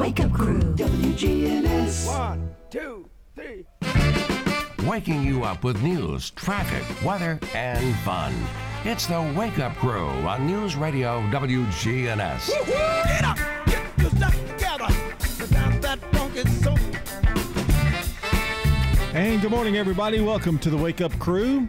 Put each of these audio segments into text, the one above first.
Wake Up Crew. WGNS. One, two, three. Waking you up with news, traffic, weather, and fun. It's the Wake Up Crew on News Radio WGNS. Get up, get yourself together. Without that funky soul. And good morning, everybody. Welcome to the Wake Up Crew,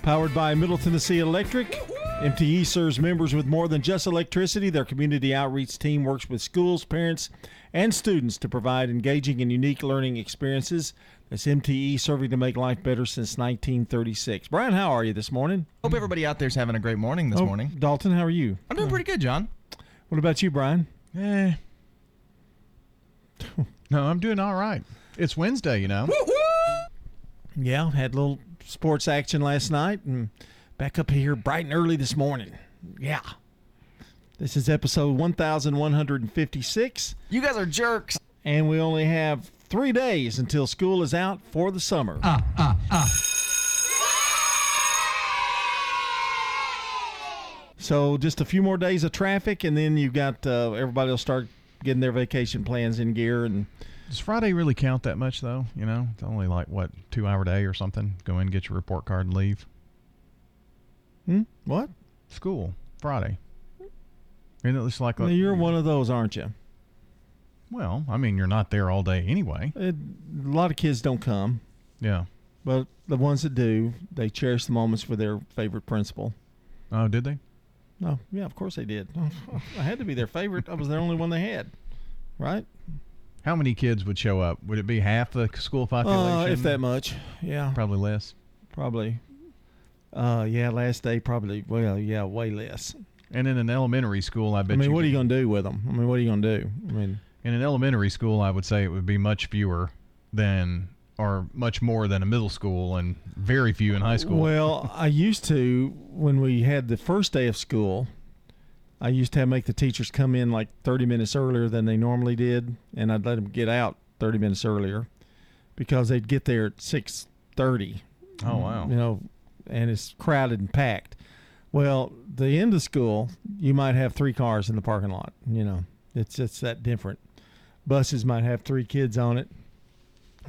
powered by Middle Tennessee Electric. MTE serves members with more than just electricity. Their community outreach team works with schools, parents, and students to provide engaging and unique learning experiences. That's MTE serving to make life better since 1936. Brian, how are you this morning? Hope everybody out there's having a great morning this Oh, morning. Dalton, how are you? I'm doing pretty good, John. What about you, Brian? Eh. no, I'm doing all right. It's Wednesday, you know. Yeah, had a little sports action last night and back up here bright and early this morning. Yeah. This is episode 1156, You guys are jerks. and we only have three days until school is out for the summer. Uh, uh, uh. So just a few more days of traffic, and then you've got uh, everybody will start getting their vacation plans in gear. And Does Friday really count that much, though? You know, it's only like what two hour day or something. Go in, get your report card, and leave. Hmm, what? School Friday. Isn't it just like Well, you're one of those, aren't you? Well, I mean, you're not there all day anyway. It, a lot of kids don't come. Yeah. But the ones that do, they cherish the moments with their favorite principal. Oh, did they? No, yeah, of course they did. I had to be their favorite. I was the only one they had, right? How many kids would show up? Would it be half the school population? Uh, if that much, yeah, Probably less. probably. Uh, yeah, last day probably. Well, yeah, way less. And in an elementary school, I bet. I mean, you what are you gonna do with them? I mean, what are you gonna do? I mean, In an elementary school, I would say it would be much fewer than, or much more than a middle school, and very few in high school. Well, I used to when we had the first day of school. I used to have make the teachers come in like 30 minutes earlier than they normally did, and I'd let them get out 30 minutes earlier because they'd get there at 6:30. oh wow! You know, and it's crowded and packed. Well, the end of school, you might have three cars in the parking lot. You know, it's it's that different. Buses might have three kids on it,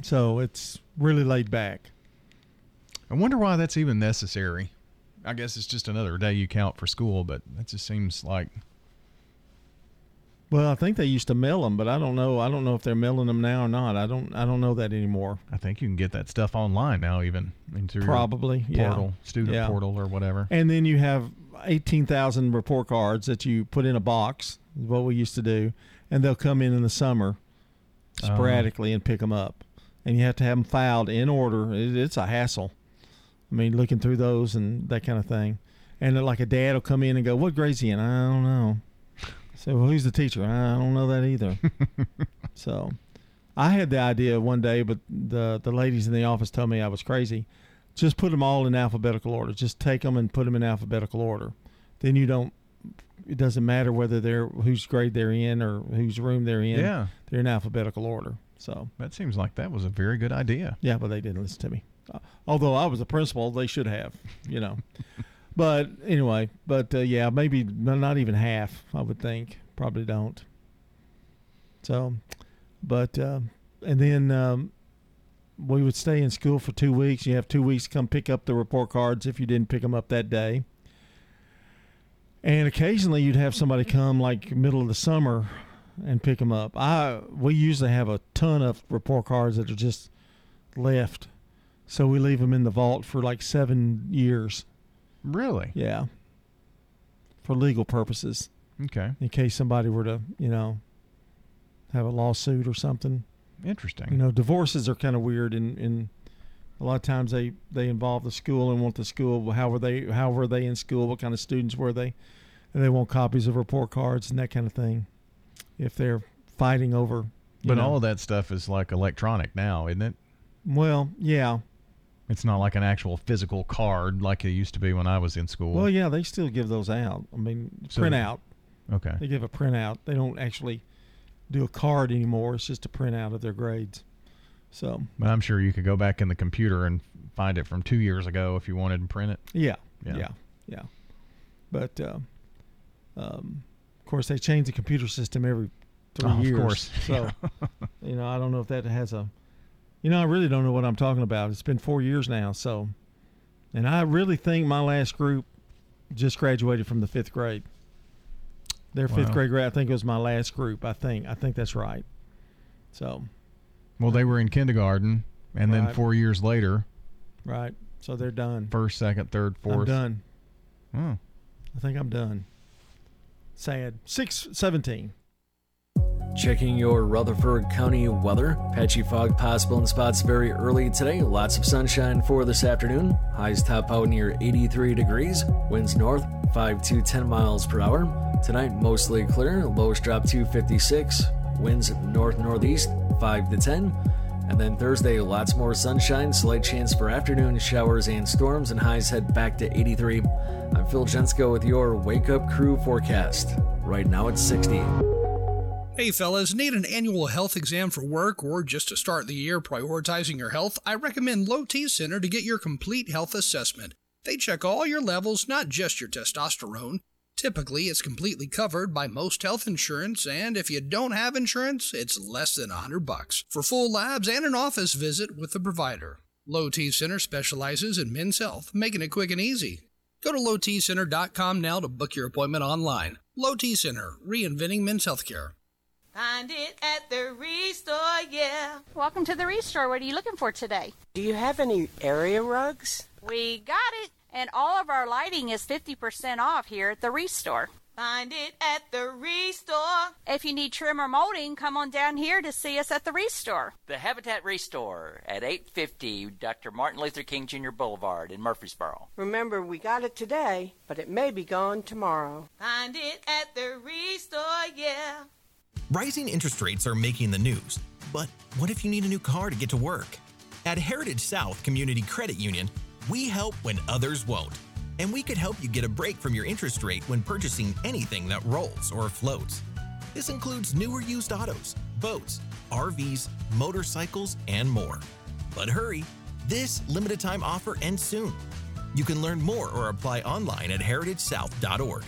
so it's really laid back. I wonder why that's even necessary. I guess it's just another day you count for school, but that just seems like Well, I think they used to mail them, but I don't know. I don't know if they're mailing them now or not. I don't. I don't know that anymore. I think you can get that stuff online now, even into Probably, your yeah. portal, student Yeah. portal, or whatever. And then you have eighteen thousand report cards that you put in a box. What we used to do, and they'll come in in the summer, sporadically, and pick them up. And you have to have them filed in order. It, it's a hassle. I mean, looking through those and that kind of thing. And like a dad will come in and go, "What grade's he in?" I don't know. So, well, who's the teacher? I don't know that either. so, I had the idea one day, but the the ladies in the office told me I was crazy. Just put them all in alphabetical order. Just take them and put them in alphabetical order. Then you don't. It doesn't matter whether they're whose grade they're in or whose room they're in. Yeah, they're in alphabetical order. So that seems like that was a very good idea. yeah, but they didn't listen to me. Uh, although I was a principal, they should have, you know. but anyway, but uh, yeah, maybe not even half. I would think probably don't. So, but uh, and then um, we would stay in school for two weeks. You have two weeks to come pick up the report cards if you didn't pick them up that day. And occasionally you'd have somebody come like middle of the summer and pick them up. I we usually have a ton of report cards that are just left, so we leave them in the vault for like seven years. Really? Yeah, for legal purposes, Okay. in case somebody were to you know have a lawsuit or something. Interesting. You know, divorces are kind of weird, and in a lot of times they they involve the school and want the school. How were they? How were they in school? What kind of students were they? And they want copies of report cards and that kind of thing. If they're fighting over, but know. all of that stuff is like electronic now, isn't it? well, yeah, It's not like an actual physical card like it used to be when I was in school. well, yeah, they still give those out. I mean, So- print out. Okay. They give a printout. They don't actually do a card anymore. It's just a printout of their grades. So But I'm sure you could go back in the computer and find it from two years ago if you wanted to print it. yeah, Yeah. yeah, yeah. But uh, um, of course, they change the computer system every three Oh, of years. course. So, you know, I don't know if that has a, you know, I really don't know what I'm talking about. It's been four years now. So, and I really think my last group just graduated from the fifth grade. Their fifth grade grade, I think it was my last group. I think, I think that's right. So, Well, they were in kindergarten, and then four years later, right. So they're done. first, second, third, fourth. I'm done. Oh. I think I'm done. Sad. Six seventeen. Checking your Rutherford County weather. Patchy fog possible in spots very early today. Lots of sunshine for this afternoon. Highs top out near 83 degrees. Winds north 5 to 10 miles per hour. Tonight mostly clear. Lows drop to 56. Winds north northeast 5 to 10. And then Thursday, lots more sunshine, slight chance for afternoon showers and storms, and highs head back to 83. I'm Phil Jensko with your Wake Up Crew forecast. Right now it's 60. Hey fellas, need an annual health exam for work or just to start the year prioritizing your health? I recommend Low T Center to get your complete health assessment. They check all your levels, not just your testosterone. Typically, it's completely covered by most health insurance, and if you don't have insurance, it's less than 100 bucks for full labs and an office visit with the provider. Low T Center specializes in men's health, making it quick and easy. Go to lowtcenter.com now to book your appointment online. Low T Center, reinventing men's healthcare. Find it at the Restore, yeah. Welcome to the Restore. What are you looking for today? Do you have any area rugs? We got it. And all of our lighting is 50% off here at the Restore. Find it at the Restore. If you need trim or molding, come on down here to see us at the Restore. The Habitat Restore at 850 Dr. Martin Luther King Jr. Boulevard in Murfreesboro. Remember, we got it today, but it may be gone tomorrow. Find it at the Restore, yeah. Rising interest rates are making the news, but what if you need a new car to get to work? At Heritage South Community Credit Union, we help when others won't. And we could help you get a break from your interest rate when purchasing anything that rolls or floats. This includes newer used autos, boats, RVs, motorcycles, and more. But hurry, this limited time offer ends soon. You can learn more or apply online at heritagesouth.org.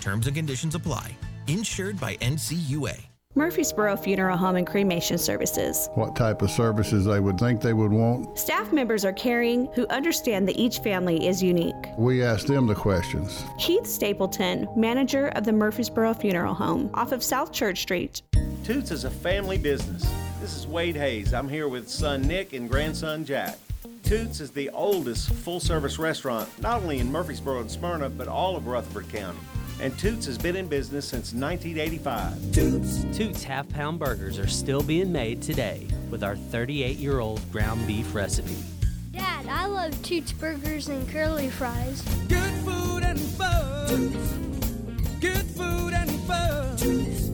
Terms and conditions apply. Insured by NCUA. Murfreesboro Funeral Home and Cremation Services. What type of services they would think they would want. Staff members are caring who understand that each family is unique. We ask them the questions. Keith Stapleton, manager of the Murfreesboro Funeral Home off of South Church Street. Toots is a family business. This is Wade Hayes. I'm here with son Nick and grandson Jack. Toots is the oldest full service restaurant, not only in Murfreesboro and Smyrna, but all of Rutherford County. And Toots has been in business since 1985. Toots. Toots half pound burgers are still being made today with our 38 year old ground beef recipe. Dad, I love Toots burgers and curly fries. Good food and fun. Good food and fun.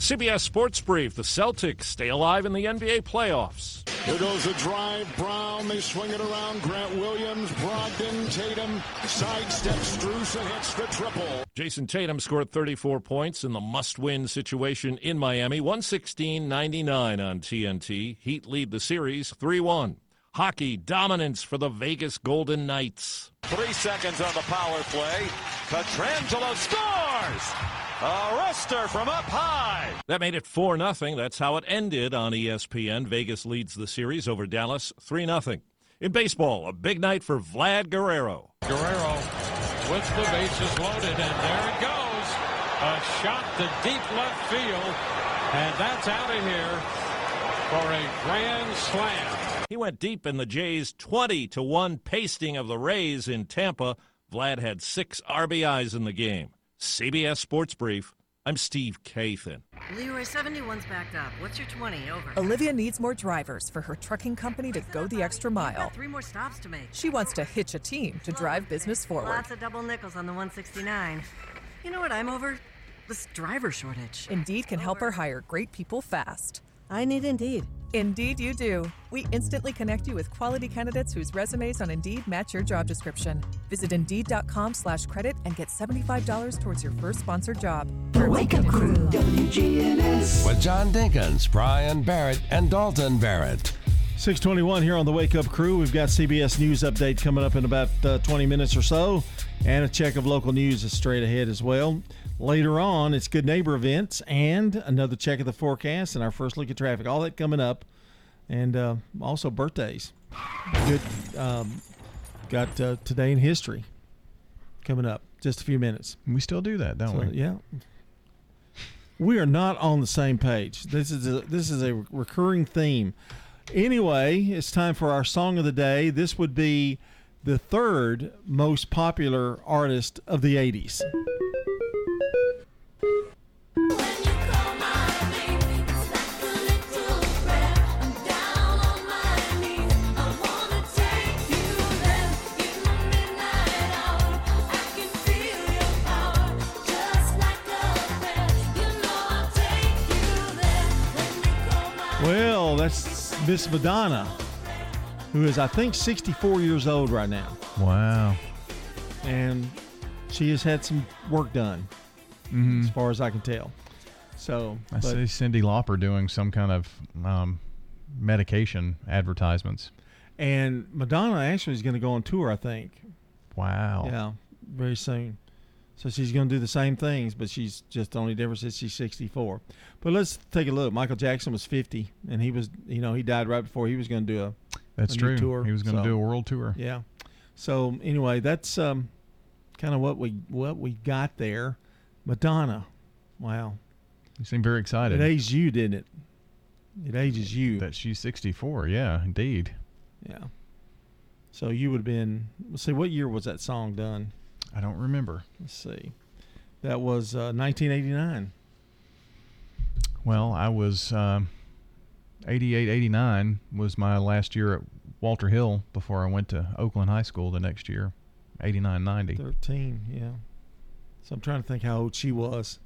CBS Sports Brief. The Celtics stay alive in the NBA playoffs. Here goes the drive. Brown, they swing it around. Grant Williams, Brogdon, Tatum, sidestep. Strusa hits the triple. Jayson Tatum scored 34 points in the must-win situation in Miami, 116-99 on TNT. Heat lead the series 3-1. Hockey dominance for the Vegas Golden Knights. Three seconds on the power play. Pietrangelo scores! A ruster from up high. That made it 4 0. That's how it ended on ESPN. Vegas leads the series over Dallas 3 0. In baseball, a big night for Vlad Guerrero. Guerrero with the bases loaded, and there it goes. A shot to deep left field, and that's out of here for a grand slam. He went deep in the Jays' 20 to 1 pasting of the Rays in Tampa. Vlad had six RBIs in the game. CBS Sports Brief. I'm Steve Kathan. Leroy 71's backed up. What's your 20? Over. Olivia needs more drivers for her trucking company to go the extra mile. got three more stops to make. She wants to hitch a team to drive business forward. Lots of double nickels on the 169. You know what I'm over? This driver shortage. Indeed can help her hire great people fast. I need Indeed. Indeed, you do. We instantly connect you with quality candidates whose resumes on Indeed match your job description. Visit Indeed.com slash credit and get $75 towards your first sponsored job. The Wake Up Crew, with John Dinkins, Brian Barrett, and Dalton Barrett. 621 here on the Wake Up Crew. We've got CBS News update coming up in about uh, 20 minutes or so, and a check of local news is straight ahead as well. Later on, it's Good Neighbor events and another check of the forecast and our first look at traffic. All that coming up, and uh, also birthdays. Good. Um, got uh, today in history coming up. Just a few minutes. We still do that, don't So, we? Yeah. We are not on the same page. This is a, this is a recurring theme. Anyway, it's time for our song of the day. This would be the third most popular artist of the 80s. Well, that's Miss Madonna, who is, I think, 64 years old right now. Wow. And she has had some work done, Mhm. as far as I can tell. So, I but- see Cyndi Lauper doing some kind of um, medication advertisements. and Madonna actually is going to go on tour, I think. Wow. Yeah, very soon. So she's going to do the same things, but she's just the only difference is she's 64. But let's take a look. Michael Jackson was 50, and he was, you know, he died right before he was going to do a That's a true. tour. He was gonna So, do a world tour. Yeah. So anyway, that's um, kind of what we what we got there. Madonna. Wow. You seem very excited. It aged you, didn't it? It ages you. That she's 64. Yeah, indeed. Yeah. So you would have been. Let's see, what year was that song done? I don't remember. Let's see. That was uh, 1989. Well, I was um, 88, 89 was my last year at Walter Hill before I went to Oakland High School the next year, 89, 90. 13, yeah. So I'm trying to think how old she was.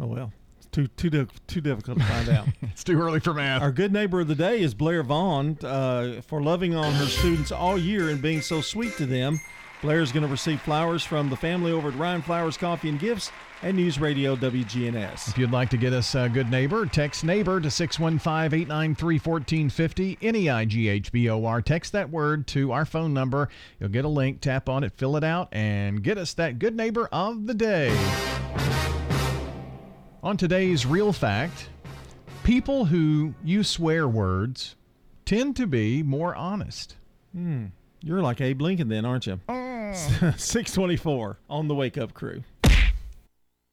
Oh well, it's too too di- too difficult to find out. it's too early for math. Our good neighbor of the day is Blair Vaughn uh, for loving on her students all year and being so sweet to them. Blair is going to receive flowers from the family over at Ryan Flowers Coffee and Gifts and News Radio WGNS. If you'd like to get us a good neighbor, text neighbor to 615 893 1450. N E I G H B O R. Text that word to our phone number. You'll get a link, tap on it, fill it out, and get us that good neighbor of the day. On today's Real Fact, people who use swear words tend to be more honest. Hmm. You're like Abe Lincoln then, aren't you? Mm. 624 on the Wake Up Crew.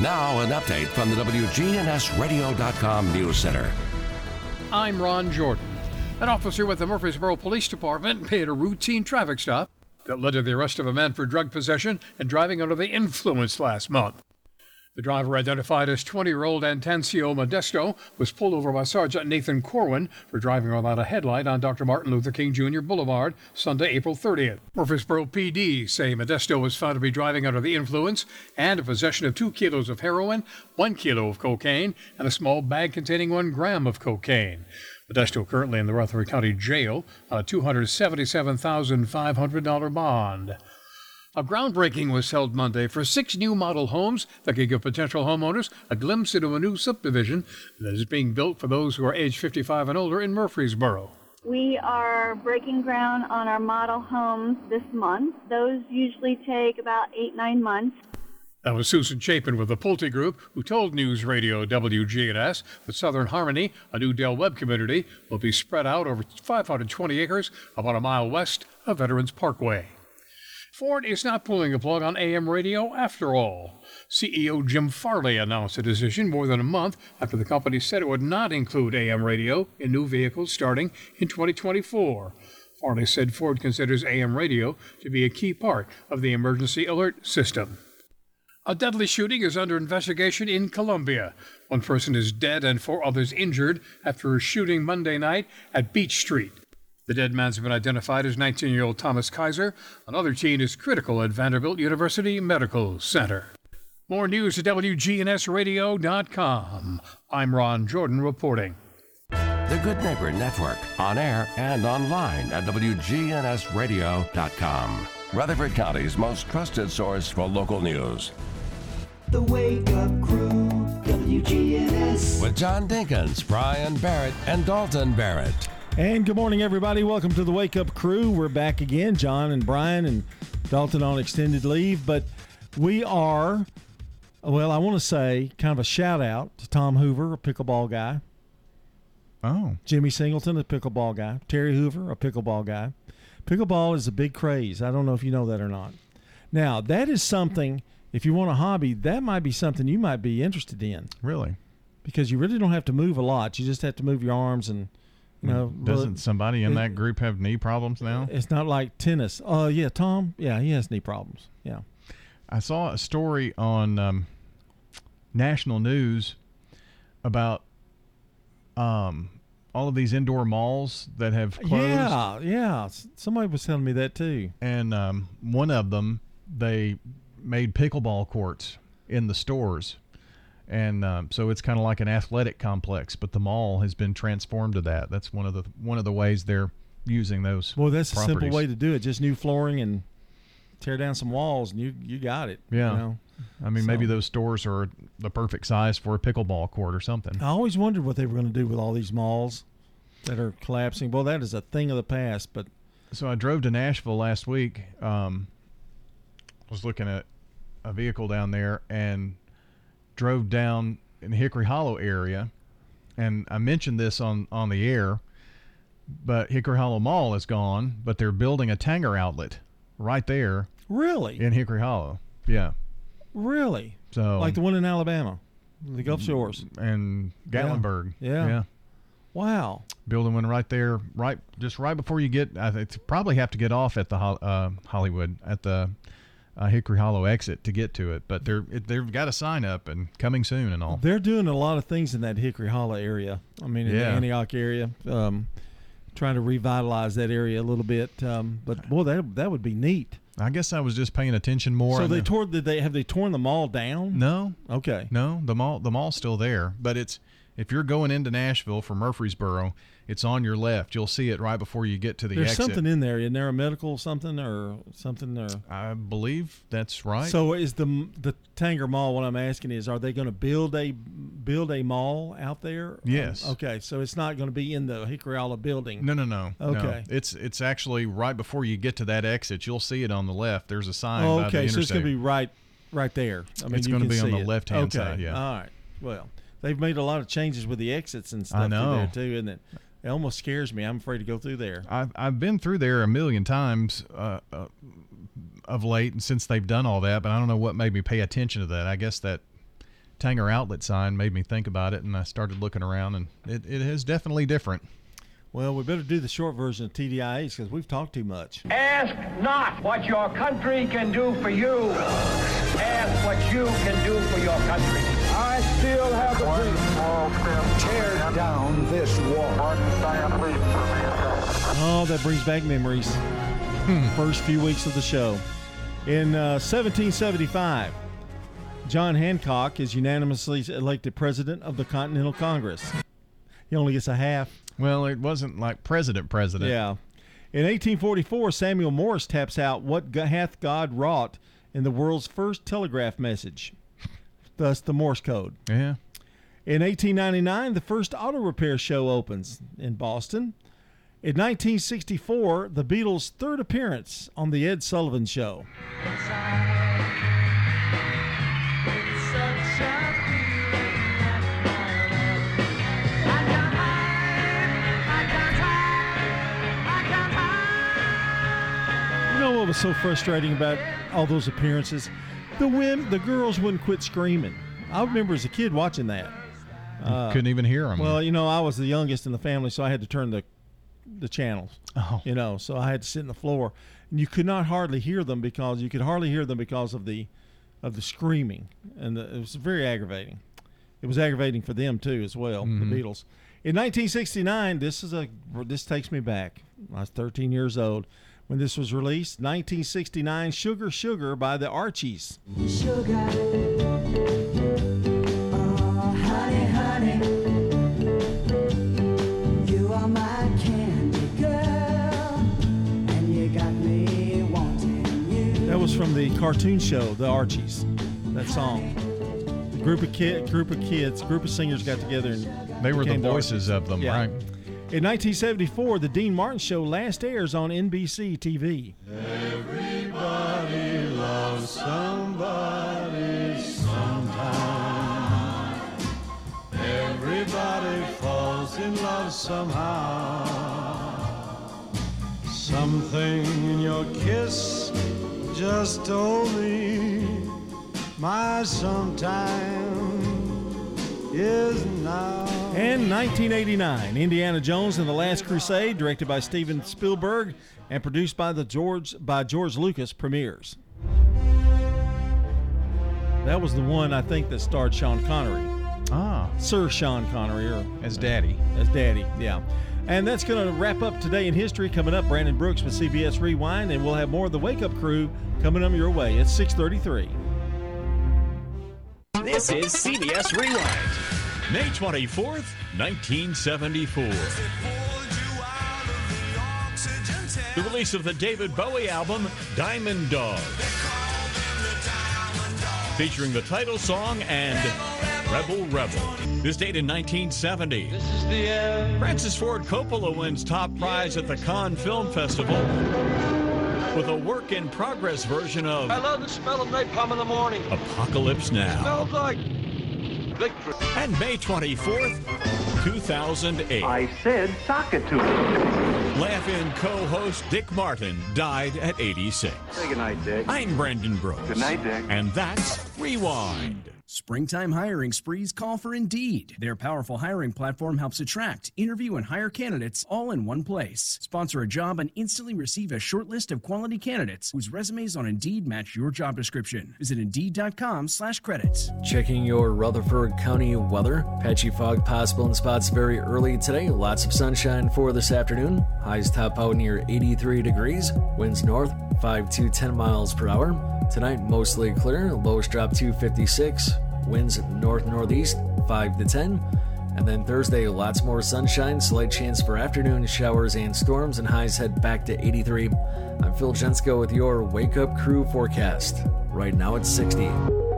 Now, an update from the WGNSradio.com News Center. I'm Ron Jordan. An officer with the Murfreesboro Police Department made a routine traffic stop that led to the arrest of a man for drug possession and driving under the influence last month. The driver, identified as 20 year old Antancio Modesto, was pulled over by Sergeant Nathan Corwin for driving without a headlight on Dr. Martin Luther King Jr. Boulevard Sunday, April 30th. Murfreesboro PD say Modesto was found to be driving under the influence and in possession of two kilos of heroin, one kilo of cocaine, and a small bag containing one gram of cocaine. Modesto currently in the Rutherford County Jail on a $277,500 bond. A groundbreaking was held Monday for six new model homes that could give potential homeowners a glimpse into a new subdivision that is being built for those who are age 55 and older in Murfreesboro. We are breaking ground on our model homes this month. Those usually take about eight, nine months. That was Susan Chapin with the Pulte Group, who told News Radio WGNS that Southern Harmony, a new Del Webb community, will be spread out over 520 acres about a mile west of Veterans Parkway. Ford is not pulling the plug on AM radio after all. CEO Jim Farley announced the decision more than a month after the company said it would not include AM radio in new vehicles starting in 2024. Farley said Ford considers AM radio to be a key part of the emergency alert system. A deadly shooting is under investigation in Columbia. One person is dead and four others injured after a shooting Monday night at Beach Street. The dead man's been identified as 19 year old Thomas Kaiser. Another teen is critical at Vanderbilt University Medical Center. More news at WGNSradio.com. I'm Ron Jordan reporting. The Good Neighbor Network, on air and online at WGNSradio.com. Rutherford County's most trusted source for local news. The Wake Up Crew, WGNS. With John Dinkins, Brian Barrett, and Dalton Barrett. And good morning, everybody. Welcome to the Wake Up Crew. We're back again. John and Brian and Dalton on extended leave, but we are, well, I want to say kind of a shout out to Tom Hoover, a pickleball guy. Oh. Jimmy Singleton, a pickleball guy. Terry Hoover, a pickleball guy. Pickleball is a big craze. I don't know if you know that or not. Now, that is something, if you want a hobby, that might be something you might be interested in. Really? Because you really don't have to move a lot. You just have to move your arms and, you know. Doesn't somebody in it- that group have knee problems now? It's not like tennis. Oh, yeah, Tom. Yeah, he has knee problems. Yeah. I saw a story on um, national news about um, all of these indoor malls that have closed. Yeah, yeah. Somebody was telling me that too. And um, one of them, they made pickleball courts in the stores. And um, so it's kind of like an athletic complex, but the mall has been transformed to that. That's one of the one of the ways they're using those. Well, that's a simple way to do it. Just new flooring and tear down some walls, and you you got it. Yeah. You know? I mean, maybe those stores are the perfect size for a pickleball court or something. I always wondered what they were going to do with all these malls that are collapsing. Well, that is a thing of the past, but So I drove to Nashville last week. Um, was looking at a vehicle down there and drove down in the Hickory Hollow area, and I mentioned this on on the air. But Hickory Hollow Mall is gone, but they're building a Tanger outlet right there really, in Hickory Hollow. Yeah. really, So like the one in Alabama, the Gulf Shores. and Gatlinburg. Yeah. Yeah. Wow. Building one right there, right just right before you get. I think probably have to get off at the uh, Hollywood at the uh, Hickory Hollow exit to get to it. But they're they've got a sign up and coming soon and all. They're doing a lot of things in that Hickory Hollow area. I mean, in the Antioch area, um, trying to revitalize that area a little bit. Um, but boy, that that would be neat. I guess I was just paying attention more. so they the- tore. Did they have they torn the mall down? no, Okay. no, the mall the mall's still there, but it's if you're going into Nashville from Murfreesboro, it's on your left. You'll see it right before you get to the exit. There's exit. something in there. Isn't there a medical something or something or? I believe that's right. So is the the Tanger Mall? What I'm asking is, are they going to build a build a mall out there? Yes. Um, okay, so it's not going to be in the Hickory building. No, no, no. no. Okay. It's it's actually right before you get to that exit. You'll see it on the left. There's a sign. Oh, by the okay, so it's going to be right right there. I mean, It's gonna be on the left-hand okay. side, yeah. All right. Well, they've made a lot of changes with the exits and stuff through know. there too, isn't it? It almost scares me. I'm afraid to go through there. I've I've been through there a million times uh, uh, of late, and since they've done all that, but I don't know what made me pay attention to that. I guess that Tanger outlet sign made me think about it, and I started looking around, and it, it is definitely different. Well, we better do the short version of TDIAs because we've talked too much. Ask not what your country can do for you. Ask what you can do for your country. I still have a dream. Tear down this wall. Oh, that brings back memories. First few weeks of the show. In uh, 1775, John Hancock is unanimously elected president of the Continental Congress. He only gets a half. Well, it wasn't like president, president. Yeah. In 1844, Samuel Morse taps out what hath God wrought in the world's first telegraph message, thus the Morse code. Yeah. In 1899, the first auto repair show opens in Boston. In 1964, the Beatles' third appearance on The Ed Sullivan Show. You know what was so frustrating about all those appearances? The women, the girls wouldn't quit screaming. I remember as a kid watching that. Uh, couldn't even hear them. Well, you know, I was the youngest in the family, so I had to turn the the channels. Oh. You know, so I had to sit on the floor, and you could not hardly hear them because you could hardly hear them because of the of the screaming, and the, it was very aggravating. It was aggravating for them too, as well. Mhm. The Beatles. In 1969, this is a this takes me back. I was 13 years old when this was released. 1969, "Sugar Sugar" by the Archies. Oh, honey, honey, you are my candy girl, and you got me wanting you. That was from the cartoon show, The Archies. That song. The group of kid, group of kids, group of singers got together and They were the voices Archies. of them, Yeah. right? In 1974, the Dean Martin Show last airs on NBC TV. Everybody loves somebody sometime. Everybody falls in love somehow. Something in your kiss just told me my sometime is now. And 1989, Indiana Jones and the Last Crusade, directed by Steven Spielberg and produced by the George by George Lucas, premieres. That was the one I think that starred Sean Connery. Ah, Sir Sean Connery, or as Daddy. As Daddy, yeah. And that's going to wrap up today in history. Coming up, Brandon Brooks with CBS Rewind, and we'll have more of the Wake Up Crew coming up your way at 6:33. This is CBS Rewind. May 24th, 1974. The release of the David Bowie album, Diamond Dog. Featuring the title song and Rebel Rebel. This date in 1970. Francis Ford Coppola wins top prize at the Cannes Film Festival with a work in progress version of I love the smell of napalm in the morning. Apocalypse Now. Smells like victory. And May 24th, 2008. I said sock it to him. Laugh In co host Dick Martin died at 86. Say goodnight, Dick. I'm Brendan Brooks. Good night, Dick. And that's Rewind. Springtime hiring sprees call for Indeed. Their powerful hiring platform helps attract, interview, and hire candidates all in one place. Sponsor a job and instantly receive a short list of quality candidates whose resumes on Indeed match your job description. Visit Indeed.com slash credits. Checking your Rutherford County weather. Patchy fog possible in spots very early today. Lots of sunshine for this afternoon. Highs top out near 83 degrees. Winds north 5 to 10 miles per hour. Tonight, mostly clear. Lows drop to 56. Winds north northeast 5 to 10. And then Thursday, lots more sunshine, slight chance for afternoon showers and storms, and highs head back to 83. I'm Phil Jensko with your Wake Up Crew forecast. Right now it's 60.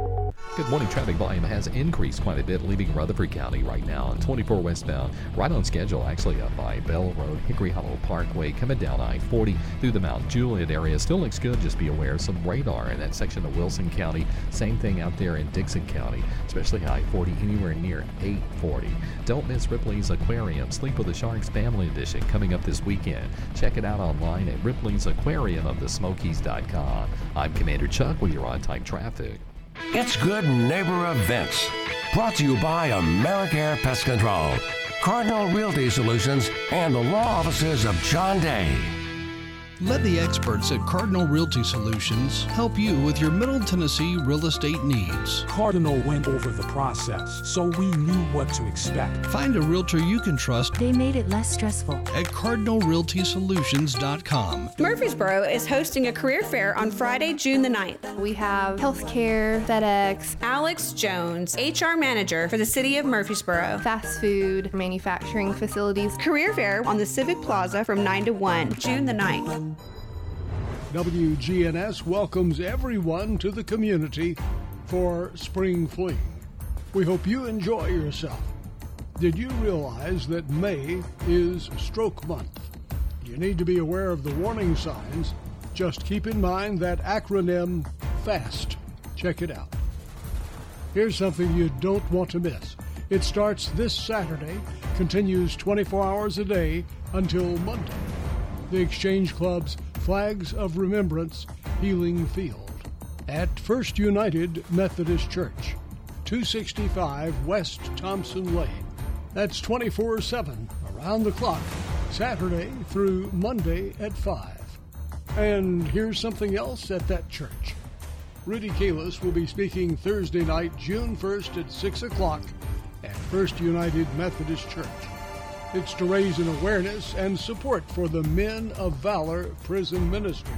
Good morning. Traffic volume has increased quite a bit, leaving Rutherford County right now on 24 westbound, right on schedule, actually up by Bell Road, Hickory Hollow Parkway, coming down I 40 through the Mount Juliet area. Still looks good. Just be aware of some radar in that section of Wilson County. Same thing out there in Dickson County, especially I 40 anywhere near 840. Don't miss Ripley's Aquarium, Sleep with the Sharks Family Edition, coming up this weekend. Check it out online at Ripley's Aquarium of the Smokies.com. I'm Commander Chuck with your on time traffic. It's Good Neighbor Events. Brought to you by AmeriCare Pest Control, Cardinal Realty Solutions, and the law offices of John Day. Let the experts at Cardinal Realty Solutions help you with your Middle Tennessee real estate needs. Cardinal went over the process, so we knew what to expect. Find a realtor you can trust They made it less stressful. at cardinalrealtysolutions.com. Murfreesboro is hosting a career fair on Friday, June the 9th. We have healthcare, FedEx, Alex Jones, HR manager for the city of Murfreesboro. fast food, manufacturing facilities. Career fair on the Civic Plaza from 9 to 1, June the 9th. WGNS welcomes everyone to the community for Spring Fling. We hope you enjoy yourself. Did you realize that May is Stroke Month? You need to be aware of the warning signs. Just keep in mind that acronym FAST. Check it out. Here's something you don't want to miss. It starts this Saturday, continues 24 hours a day until Monday. The Exchange Club's Flags of Remembrance Healing Field at First United Methodist Church, 265 West Thompson Lane. That's 24 7 around the clock, Saturday through Monday at 5. And here's something else at that church. Rudy Kalis will be speaking Thursday night, June 1st at 6 o'clock at First United Methodist Church. It's to raise an awareness and support for the Men of Valor Prison Ministry.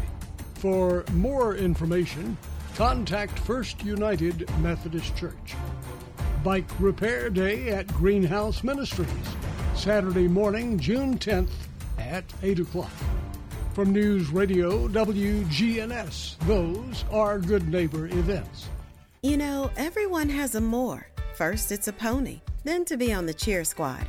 For more information, contact First United Methodist Church. Bike Repair Day at Greenhouse Ministries, Saturday morning, June 10th at 8 o'clock. From News Radio WGNS, those are Good Neighbor events. You know, everyone has a more. First, it's a pony, then to be on the cheer squad.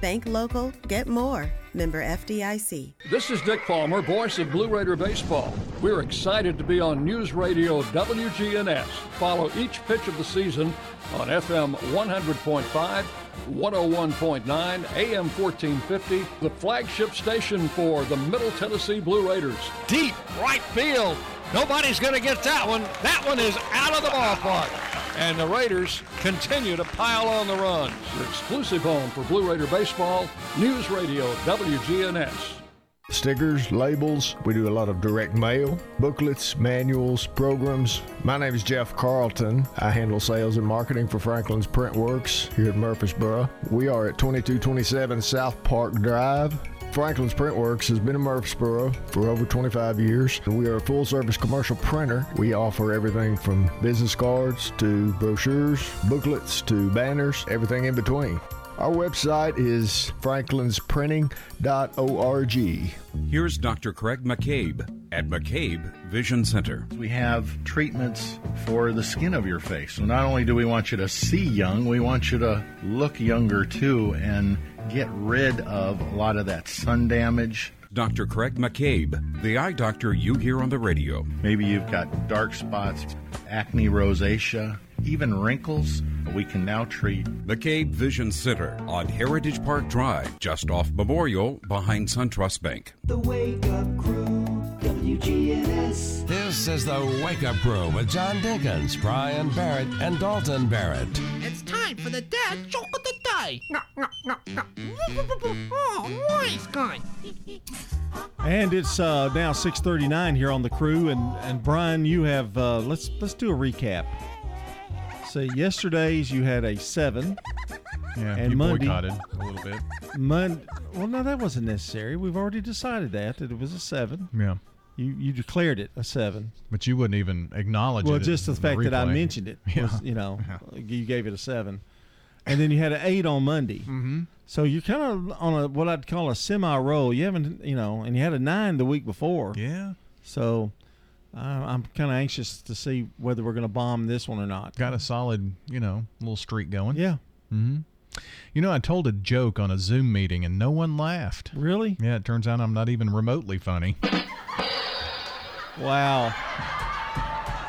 Bank local, get more. Member FDIC. This is Dick Palmer, voice of Blue Raider Baseball. We're excited to be on News Radio WGNS. Follow each pitch of the season on FM 100.5, 101.9, AM 1450, the flagship station for the Middle Tennessee Blue Raiders. Deep right field. Nobody's going to get that one. That one is out of the ballpark. And the Raiders continue to pile on the runs. Your exclusive home for Blue Raider Baseball, News Radio WGNS. Stickers, labels, we do a lot of direct mail, booklets, manuals, programs. My name is Jeff Carlton. I handle sales and marketing for Franklin's Print Works here at Murfreesboro. We are at 2227 South Park Drive. Franklin's Printworks has been in Murfreesboro for over 25 years. We are a full service commercial printer. We offer everything from business cards to brochures, booklets to banners, everything in between. Our website is franklinsprinting.org. Here's Dr. Craig McCabe at McCabe Vision Center. We have treatments for the skin of your face. So not only do we want you to see young, we want you to look younger too and get rid of a lot of that sun damage. Dr. Craig McCabe, the eye doctor you hear on the radio. Maybe you've got dark spots, acne rosacea, even wrinkles. We can now treat. McCabe Vision Center on Heritage Park Drive, just off Memorial, behind SunTrust Bank. The Wake Up Crew, WGNS. This is the Wake Up Crew with John Dinkins, Brian Barrett, and Dalton Barrett. It's time for the dad joke of the day. No, no, no, no. Oh, nice guy. And it's uh, now 6:39 here on the crew, and and Brian, you have uh, let's let's do a recap. So yesterday's you had a seven. Yeah, and you Monday, boycotted a little bit. Mon- well, no, that wasn't necessary. We've already decided that that it was a seven. Yeah. You you declared it a seven. But you wouldn't even acknowledge Well, it. Well, just the fact that I mentioned it, was, Yeah. you know, you gave it a seven, and then you had an eight on Monday. Mm-hmm. So you're kind of on a what I'd call a semi roll. You haven't, you know, and you had a nine the week before. Yeah. So uh, I'm kind of anxious to see whether we're going to bomb this one or not. Got a solid, you know, little streak going. Yeah. hmm You know, I told a joke on a Zoom meeting and no one laughed. Really? Yeah, it turns out I'm not even remotely funny. Wow.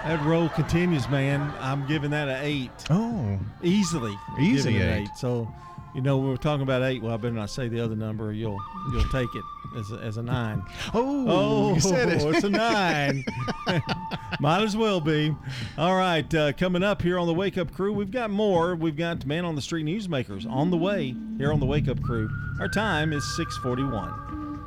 That roll continues, man. I'm giving that an eight. Oh, easily, it an eight. So, you know, we were talking about eight. Well, I better not say the other number. Or you'll you'll take it as a, as a nine. Oh, oh, you said it. it's a nine. Might as well be. All right, uh, coming up here on the Wake Up Crew, we've got more. We've got Man on the Street Newsmakers on the way here on the Wake Up Crew. Our time is six forty-one.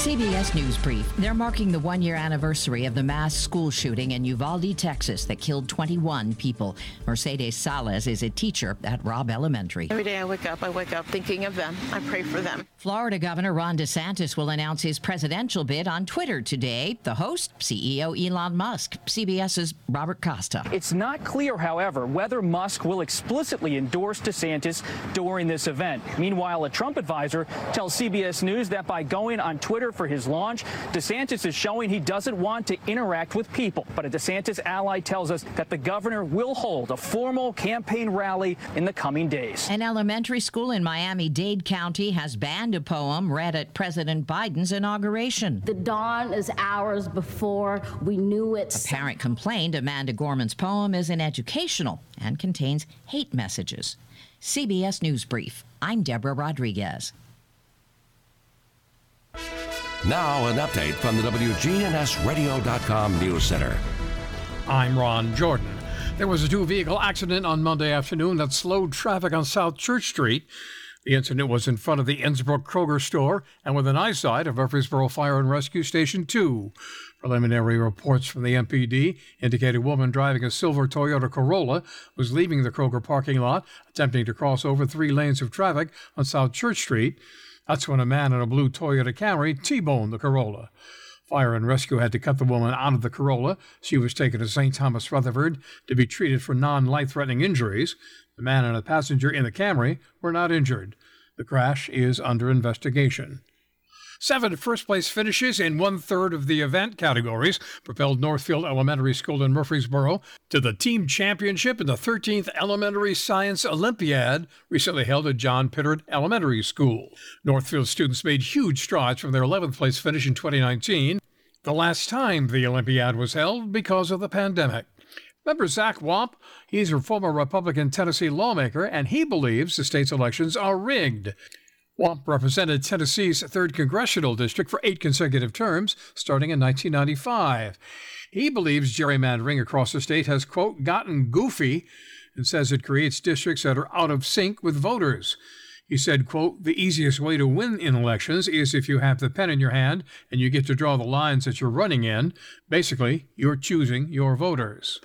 CBS News Brief. They're marking the one year anniversary of the mass school shooting in Uvalde, Texas, that killed 21 people. Mercedes Salas is a teacher at Robb Elementary. Every day I wake up, I wake up thinking of them. I pray for them. Florida Governor Ron DeSantis will announce his presidential bid on Twitter today. The host, CEO Elon Musk. CBS's Robert Costa. It's not clear, however, whether Musk will explicitly endorse DeSantis during this event. Meanwhile, a Trump advisor tells CBS News that by going on Twitter pressure for his launch. DeSantis is showing he doesn't want to interact with people, but a DeSantis ally tells us that the governor will hold a formal campaign rally in the coming days. An elementary school in Miami Dade County has banned a poem read at President Biden's inauguration. The dawn is ours before we knew it. A parent complained Amanda Gorman's poem is uneducational and contains hate messages. CBS News Brief. I'm Deborah Rodriguez. Now, an update from the WGNSradio.com News Center. I'm Ron Jordan. There was a two vehicle accident on Monday afternoon that slowed traffic on South Church Street. The incident was in front of the Innsbrook Kroger store and within eyesight of Murfreesboro Fire and Rescue Station 2. Preliminary reports from the MPD indicate a woman driving a silver Toyota Corolla was leaving the Kroger parking lot, attempting to cross over three lanes of traffic on South Church Street. That's when a man in a blue Toyota Camry T-boned the Corolla. Fire and rescue had to cut the woman out of the Corolla. She was taken to St. Thomas Rutherford to be treated for non life threatening injuries. The man and the passenger in the Camry were not injured. The crash is under investigation. Seven first place finishes in one third of the event categories propelled Northfield Elementary School in Murfreesboro to the team championship in the 13th Elementary Science Olympiad recently held at John Pittard Elementary School. Northfield students made huge strides from their 11th place finish in 2019, the last time the Olympiad was held because of the pandemic. Remember Zach Wamp? He's a former Republican Tennessee lawmaker, and he believes the state's elections are rigged. Wamp represented Tennessee's 3rd Congressional District for eight consecutive terms, starting in 1995. He believes gerrymandering across the state has, quote, gotten goofy and says it creates districts that are out of sync with voters. He said, quote, the easiest way to win in elections is if you have the pen in your hand and you get to draw the lines that you're running in. Basically, you're choosing your voters.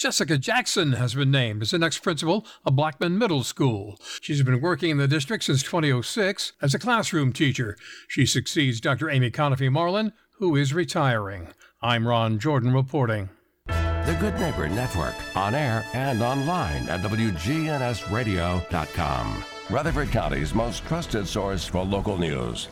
Jessica Jackson has been named as the next principal of Blackman Middle School. She's been working in the district since 2006 as a classroom teacher. She succeeds Dr. Amy Conaffey Marlin, who is retiring. I'm Ron Jordan reporting. The Good Neighbor Network, on air and online at WGNSradio.com. Rutherford County's most trusted source for local news.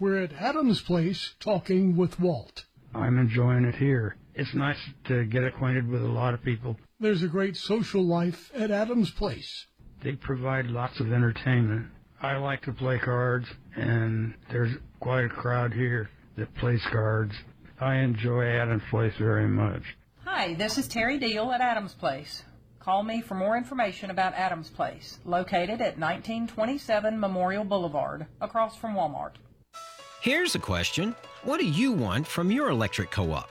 We're at Adams Place talking with Walt. I'm enjoying it here. It's nice to get acquainted with a lot of people. There's a great social life at Adams Place. They provide lots of entertainment. I like to play cards, and there's quite a crowd here that plays cards. I enjoy Adams Place very much. Hi, this is Terry Deal at Adams Place. Call me for more information about Adams Place, located at 1927 Memorial Boulevard, across from Walmart. Here's a question What do you want from your electric co op?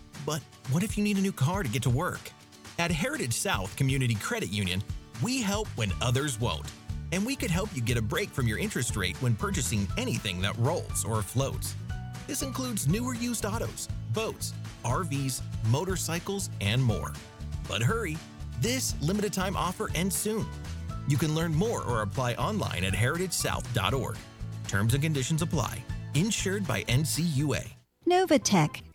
but what if you need a new car to get to work? At Heritage South Community Credit Union, we help when others won't. And we could help you get a break from your interest rate when purchasing anything that rolls or floats. This includes newer used autos, boats, RVs, motorcycles, and more. But hurry, this limited time offer ends soon. You can learn more or apply online at heritagesouth.org. Terms and conditions apply. Insured by NCUA. Novatech,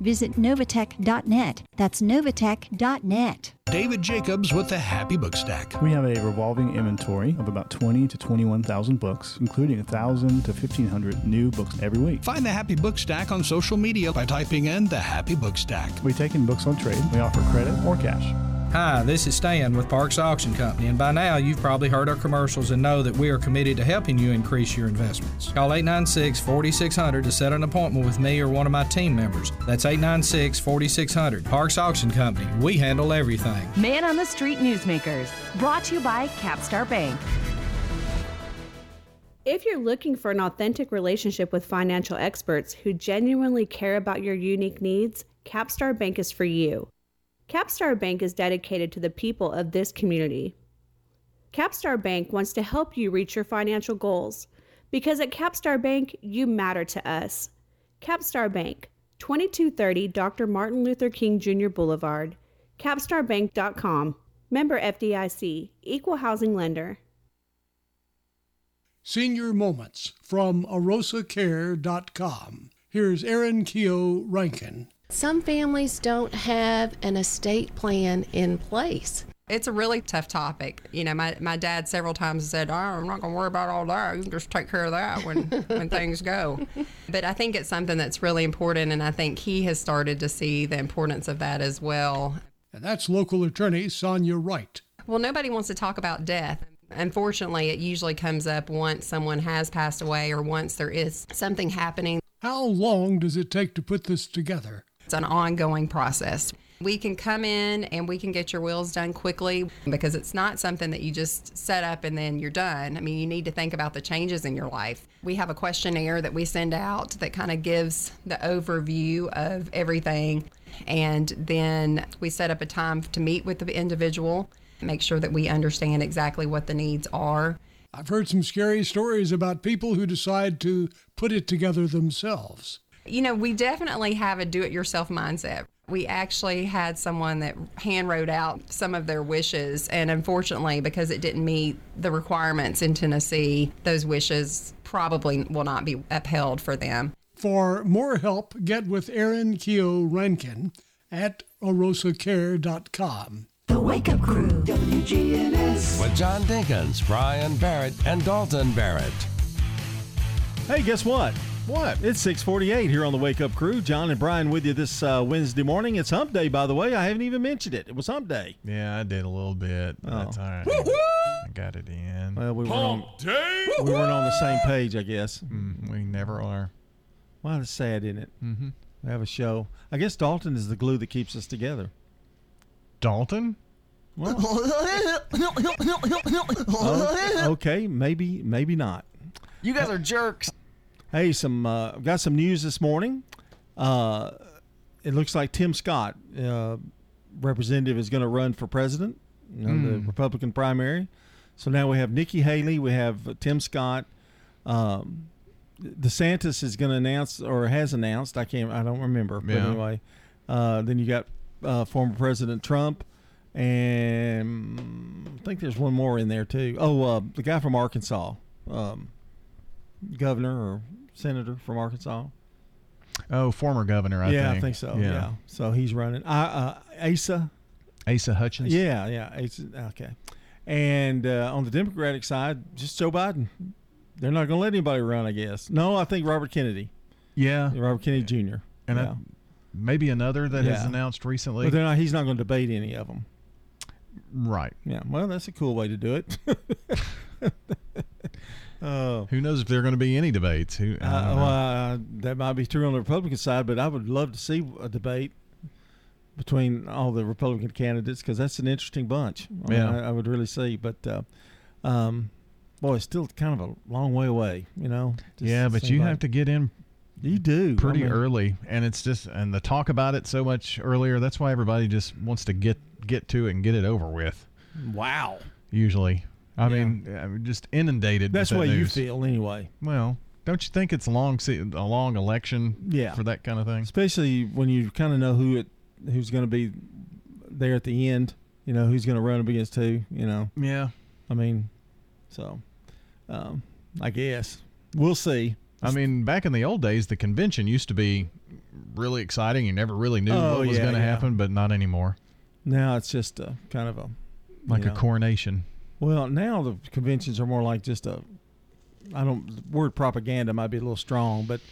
Visit novatech.net. That's novatech.net. David Jacobs with the Happy Book Stack. We have a revolving inventory of about 20 to 21,000 books, including 1,000 to 1,500 new books every week. Find the Happy Book Stack on social media by typing in the Happy Book Stack. We take in books on trade. We offer credit or cash. Hi, this is Stan with Parks Auction Company, and by now you've probably heard our commercials and know that we are committed to helping you increase your investments. Call 896 4600 to set an appointment with me or one of my team members. That's 896 4600. Parks Auction Company. We handle everything. Man on the Street Newsmakers, brought to you by Capstar Bank. If you're looking for an authentic relationship with financial experts who genuinely care about your unique needs, Capstar Bank is for you. Capstar Bank is dedicated to the people of this community. Capstar Bank wants to help you reach your financial goals because at Capstar Bank, you matter to us. Capstar Bank, 2230 Dr. Martin Luther King Jr. Boulevard, capstarbank.com. Member FDIC, Equal Housing Lender. Senior Moments from arosacare.com. Here's Aaron Keogh Rankin. Some families don't have an estate plan in place. It's a really tough topic. You know, my, my dad several times said, oh, I'm not going to worry about all that. You can just take care of that when, when things go. But I think it's something that's really important, and I think he has started to see the importance of that as well. And that's local attorney Sonia Wright. Well, nobody wants to talk about death. Unfortunately, it usually comes up once someone has passed away or once there is something happening. How long does it take to put this together? An ongoing process. We can come in and we can get your wills done quickly because it's not something that you just set up and then you're done. I mean, you need to think about the changes in your life. We have a questionnaire that we send out that kind of gives the overview of everything. And then we set up a time to meet with the individual, make sure that we understand exactly what the needs are. I've heard some scary stories about people who decide to put it together themselves. You know, we definitely have a do it yourself mindset. We actually had someone that hand wrote out some of their wishes, and unfortunately, because it didn't meet the requirements in Tennessee, those wishes probably will not be upheld for them. For more help, get with Aaron Keogh Rankin at arosacare.com. The Wake Up Crew, WGNS. With John Dinkins, Brian Barrett, and Dalton Barrett. Hey, guess what? What? It's 648 here on the Wake Up Crew. John and Brian with you this uh, Wednesday morning. It's hump day, by the way. I haven't even mentioned it. It was hump day. Yeah, I did a little bit. But Oh. That's all right. I got it in. Well, we weren't on, day. we weren't on the same page, I guess. Mm, we never are. Well, it's sad, isn't it? Mm-hmm. We have a show. I guess Dalton is the glue that keeps us together. Dalton? Oh, okay, maybe, maybe not. You guys are jerks. Hey, some uh, got some news this morning. Uh, it looks like Tim Scott, uh, representative, is going to run for president, you know, the Hmm. Republican primary. So now we have Nikki Haley, we have Tim Scott. Um, DeSantis is going to announce or has announced. I can't. I don't remember. But Yeah. anyway, uh, then you got uh, former President Trump, and mm, I think there's one more in there too. Oh, uh, the guy from Arkansas, um, governor or senator from Arkansas. Oh, former governor, I yeah, think. I think so. Yeah. So he's running. I, uh, Asa. Asa Hutchins. Yeah, yeah. Asa, okay. And uh, on the Democratic side, just Joe Biden. They're not going to let anybody run, I guess. No, I think Robert Kennedy. Yeah. Robert Kennedy Jr. And yeah. I- maybe another that has announced recently. But they're not, he's not going to debate any of them. Right. Yeah. Well, that's a cool way to do it. Oh. Who knows if there are going to be any debates? Who? Uh, well, uh, that might be true on the Republican side, but I would love to see a debate between all the Republican candidates because that's an interesting bunch. I mean, Yeah. I, I would really see. But, uh, um, boy, it's still kind of a long way away, you know? Yeah, but you like- have to get in. You do pretty I mean- early, and it's just and the talk about it so much earlier. That's why everybody just wants to get get to it and get it over with. Wow. Usually, I Yeah. mean, I'm just inundated. That's with the that way you feel anyway. Well, don't you think it's a long se- a long election? Yeah. for that kind of thing. Especially when you kind of know who it who's going to be there at the end. You know who's going to run up against who. You know. Yeah. I mean, so um, I guess we'll see. I mean, back in the old days, the convention used to be really exciting. You never really knew Oh, what was yeah, going to yeah. happen, but not anymore. Now it's just a kind of a Like you a coronation. Well, now the conventions are more like just a. I don't. The word propaganda might be a little strong, but you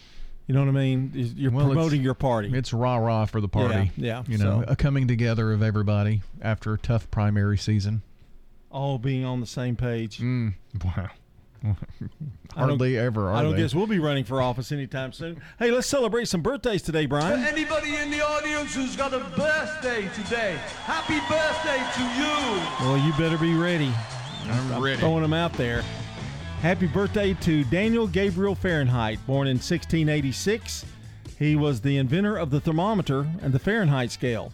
You know what I mean? You're Well, promoting your party. It's rah rah for the party. Yeah, yeah, You know, so- a coming together of everybody after a tough primary season. All being on the same page. Mm, wow. Hardly ever are I don't they. guess we'll be running for office anytime soon. Hey, let's celebrate some birthdays today, Brian. To Anybody in the audience who's got a birthday today, happy birthday to you. Well, you better be ready. I'm ready. Throwing them out there. Happy birthday to Daniel Gabriel Fahrenheit, born in 1686. He was the inventor of the thermometer and the Fahrenheit scale.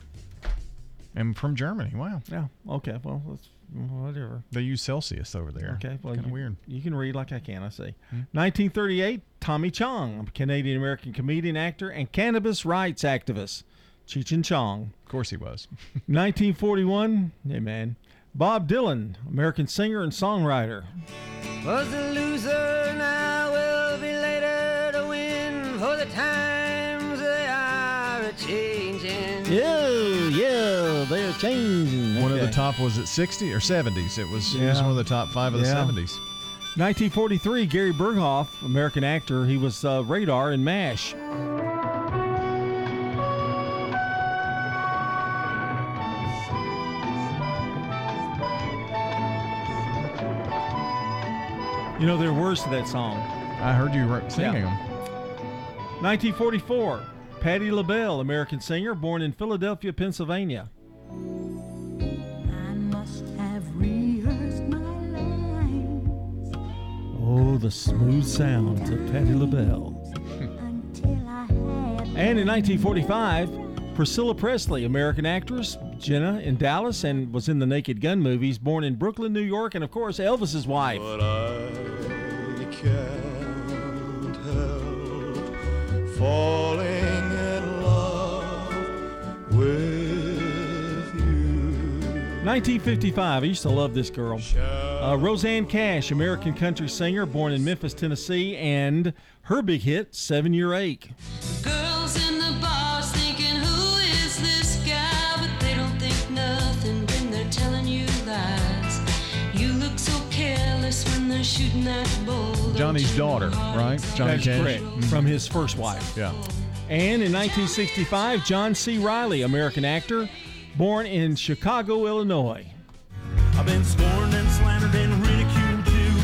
And from Germany. Wow. Yeah. Okay. Well, let's, whatever. They use Celsius over there. Okay. Well, kind of weird. You can read like I can. I see. Hmm. 1938, Tommy Chong, a Canadian American comedian, actor, and cannabis rights activist. Cheech and Chong. Of course he was. 1941, hey man, Bob Dylan, American singer and songwriter. Was a loser, now will be later to win, for the times they are a changing. Yeah, yeah, they're changing. One of the top was it 60 or 70s? It was, yeah. it was one of the top five of the 70s. 1943, Gary Burghoff, American actor. He was uh, Radar in MASH. You know, there are words to that song. I heard you wrote- singing them. 1944, Patti LaBelle, American singer, born in Philadelphia, Pennsylvania. Oh, the smooth sounds of Patti LaBelle. and in 1945, Priscilla Presley, American actress, Jenna in Dallas, and was in the Naked Gun movies, born in Brooklyn, New York, and of course, Elvis's wife. But I can't help falling in love with you. 1955. I used to love this girl. Uh, Rosanne Cash, American country singer, born in Memphis, Tennessee, and her big hit, Seven Year Ache. Girls in the Johnny's daughter, right? Johnny That's Cash. correct. Mm-hmm. From his first wife. Yeah. And in 1965, John C. Reilly, American actor, born in Chicago, Illinois. I've been scorned and slandered and ridiculed too.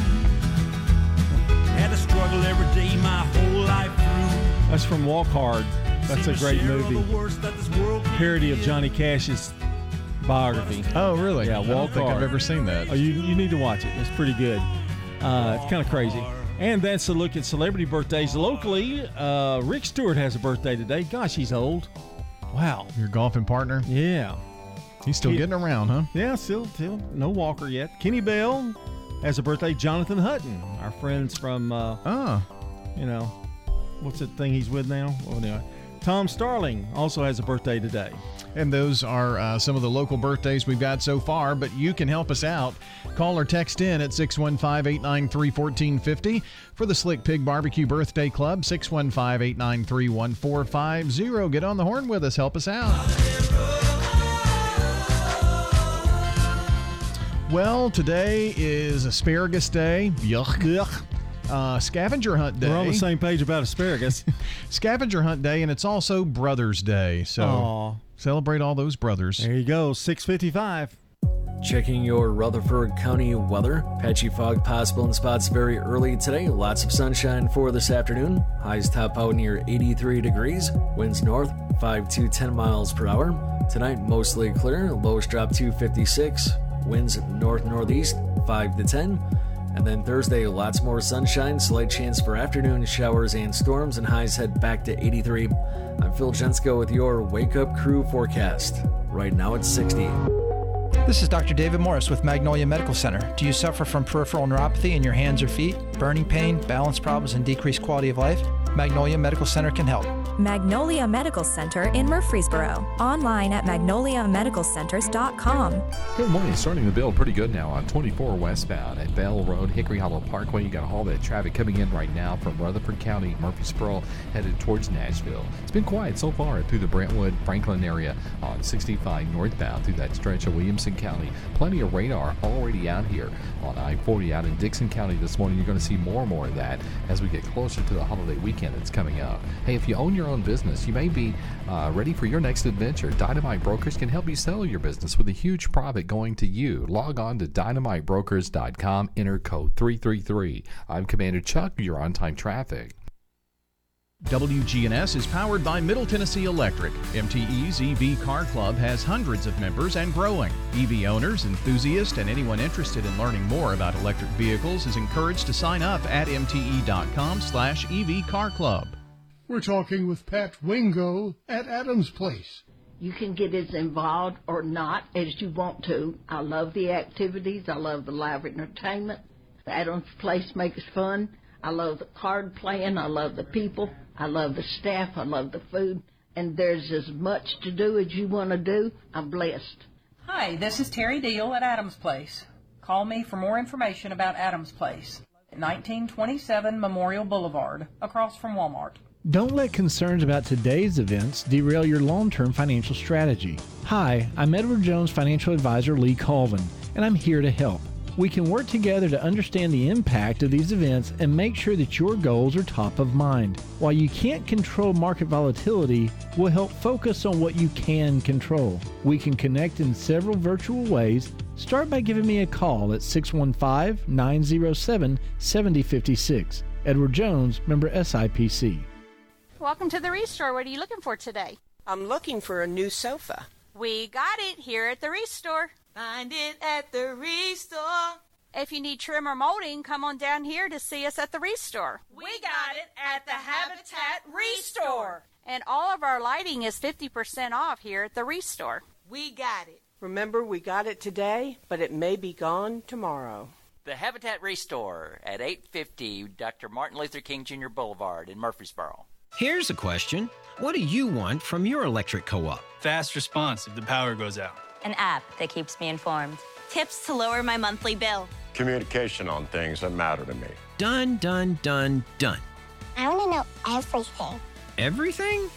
Had to struggle every day my whole life through. That's from Walk Hard. That's a great movie. the worst that this world can Parody of Johnny Cash's biography. Oh, really? Yeah, I don't Walk think I've Hard. ever seen that. Oh, you, you need to watch it. It's pretty good. Uh, it's kind of crazy. And that's a look at celebrity birthdays locally. Uh, Rick Stewart has a birthday today. Gosh, he's old. Wow. Your golfing partner? Yeah. He's still He- getting around, huh? Yeah, still, still no Walker yet. Kenny Bell has a birthday. Jonathan Hutton, our friends from, uh, Ah. you know, what's that thing he's with now? Well, anyway, Tom Starling also has a birthday today. And those are uh, some of the local birthdays we've got so far, but you can help us out. Call or text in at 615 893 1450 for the Slick Pig Barbecue Birthday Club, 615 893 1450. Get on the horn with us, help us out. Well, today is Asparagus Day. Yuck. Yuck. Uh, scavenger Hunt Day. We're on the same page about asparagus. scavenger Hunt Day, and it's also Brothers Day. So Aw. Celebrate all those brothers. There you go, 655. Checking your Rutherford County weather. Patchy fog possible in spots very early today. Lots of sunshine for this afternoon. Highs top out near 83 degrees. Winds north 5 to 10 miles per hour. Tonight mostly clear. Lows drop to 56. Winds north northeast 5 to 10. And then Thursday, lots more sunshine, slight chance for afternoon showers and storms, and highs head back to 83. I'm Phil Jensko with your Wake Up Crew forecast. Right now it's 60. This is Dr. David Morris with Magnolia Medical Center. Do you suffer from peripheral neuropathy in your hands or feet, burning pain, balance problems, and decreased quality of life? Magnolia Medical Center can help. Magnolia Medical Center in Murfreesboro. Online at magnoliamedicalcenters.com. Good morning. Starting to build pretty good now on 24 westbound at Bell Road, Hickory Hollow Parkway. You got all that traffic coming in right now from Rutherford County, Murfreesboro, headed towards Nashville. It's been quiet so far through the Brentwood, Franklin area on 65 northbound through that stretch of Williamson County. Plenty of radar already out here on I 40 out in Dickson County this morning. You're going to see more and more of that as we get closer to the holiday weekend that's coming up. Hey, if you own your own business, you may be uh, ready for your next adventure. Dynamite Brokers can help you sell your business with a huge profit going to you. Log on to dynamitebrokers.com, enter code 333. I'm Commander Chuck, you're on time traffic. WGNS is powered by Middle Tennessee Electric. MTE's EV Car Club has hundreds of members and growing. EV owners, enthusiasts, and anyone interested in learning more about electric vehicles is encouraged to sign up at mte.com slash EV Car Club. We're talking with Pat Wingo at Adams Place. You can get as involved or not as you want to. I love the activities. I love the live entertainment. Adams Place makes fun. I love the card playing. I love the people. I love the staff. I love the food. And there's as much to do as you want to do. I'm blessed. Hi, this is Terry Deal at Adams Place. Call me for more information about Adams Place, 1927 Memorial Boulevard, across from Walmart. Don't let concerns about today's events derail your long term financial strategy. Hi, I'm Edward Jones financial advisor Lee Colvin, and I'm here to help. We can work together to understand the impact of these events and make sure that your goals are top of mind. While you can't control market volatility, we'll help focus on what you can control. We can connect in several virtual ways. Start by giving me a call at 615 907 7056. Edward Jones, member SIPC. Welcome to the Restore. What are you looking for today? I'm looking for a new sofa. We got it here at the Restore. Find it at the Restore. If you need trim or molding, come on down here to see us at the Restore. We got it at the Habitat Restore. And all of our lighting is 50% off here at the Restore. We got it. Remember, we got it today, but it may be gone tomorrow. The Habitat Restore at 850 Dr. Martin Luther King Jr. Boulevard in Murfreesboro. Here's a question What do you want from your electric co op? Fast response if the power goes out. An app that keeps me informed. Tips to lower my monthly bill. Communication on things that matter to me. Done, done, done, done. I want to know everything. Everything?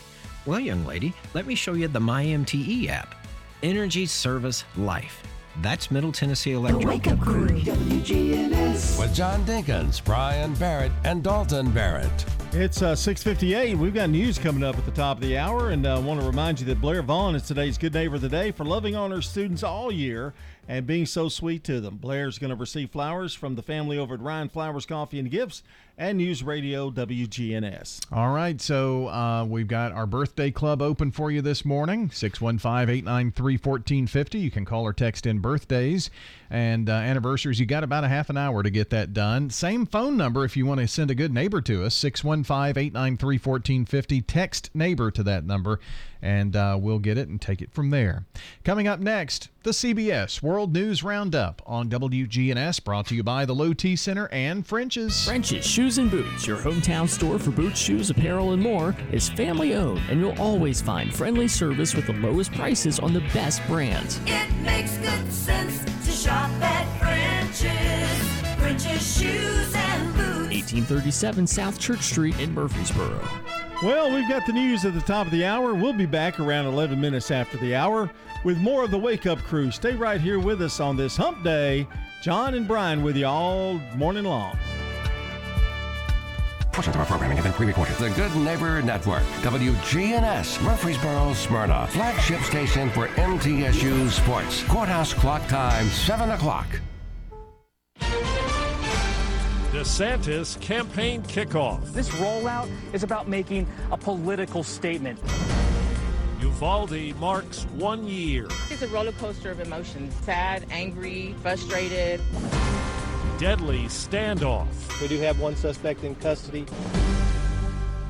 Well, young lady, let me show you the MyMTE app Energy Service Life. That's Middle Tennessee Electric. The Wake Up Crew, WGNS. With John Dinkins, Brian Barrett, and Dalton Barrett. It's uh, 6:58. We've got news coming up at the top of the hour, and I uh, want to remind you that Blair Vaughn is today's Good Neighbor of the Day for loving on her students all year and being so sweet to them. Blair's going to receive flowers from the family over at Ryan Flowers Coffee and Gifts and News Radio WGNS. All right, so uh, we've got our birthday club open for you this morning 615 893 1450. You can call or text in birthdays and uh, anniversaries. You got about a half an hour to get that done. Same phone number if you want to send a good neighbor to us 615 893 1450. Text neighbor to that number and uh, we'll get it and take it from there. Coming up next, the CBS World News Roundup on WGNS, brought to you by the Low T Center and French's. French's Shoes and Boots, your hometown store for boots, shoes, apparel, and more, is family owned, and you'll always find friendly service with the lowest prices on the best brands. It makes good sense to shop at French's. French's Shoes and Boots. 1837 South Church Street in Murfreesboro. Well, we've got the news at the top of the hour. We'll be back around 11 minutes after the hour with more of the Wake Up Crew. Stay right here with us on this hump day. John and Brian with you all morning long. Portions of our programming have been pre-recorded. The Good Neighbor Network, WGNS, Murfreesboro, Smyrna, flagship station for MTSU Sports. Courthouse clock time, 7 o'clock. DeSantis campaign kickoff. This rollout is about making a political statement. Uvalde marks one year. It's a roller coaster of emotions sad, angry, frustrated. Deadly standoff. We do have one suspect in custody.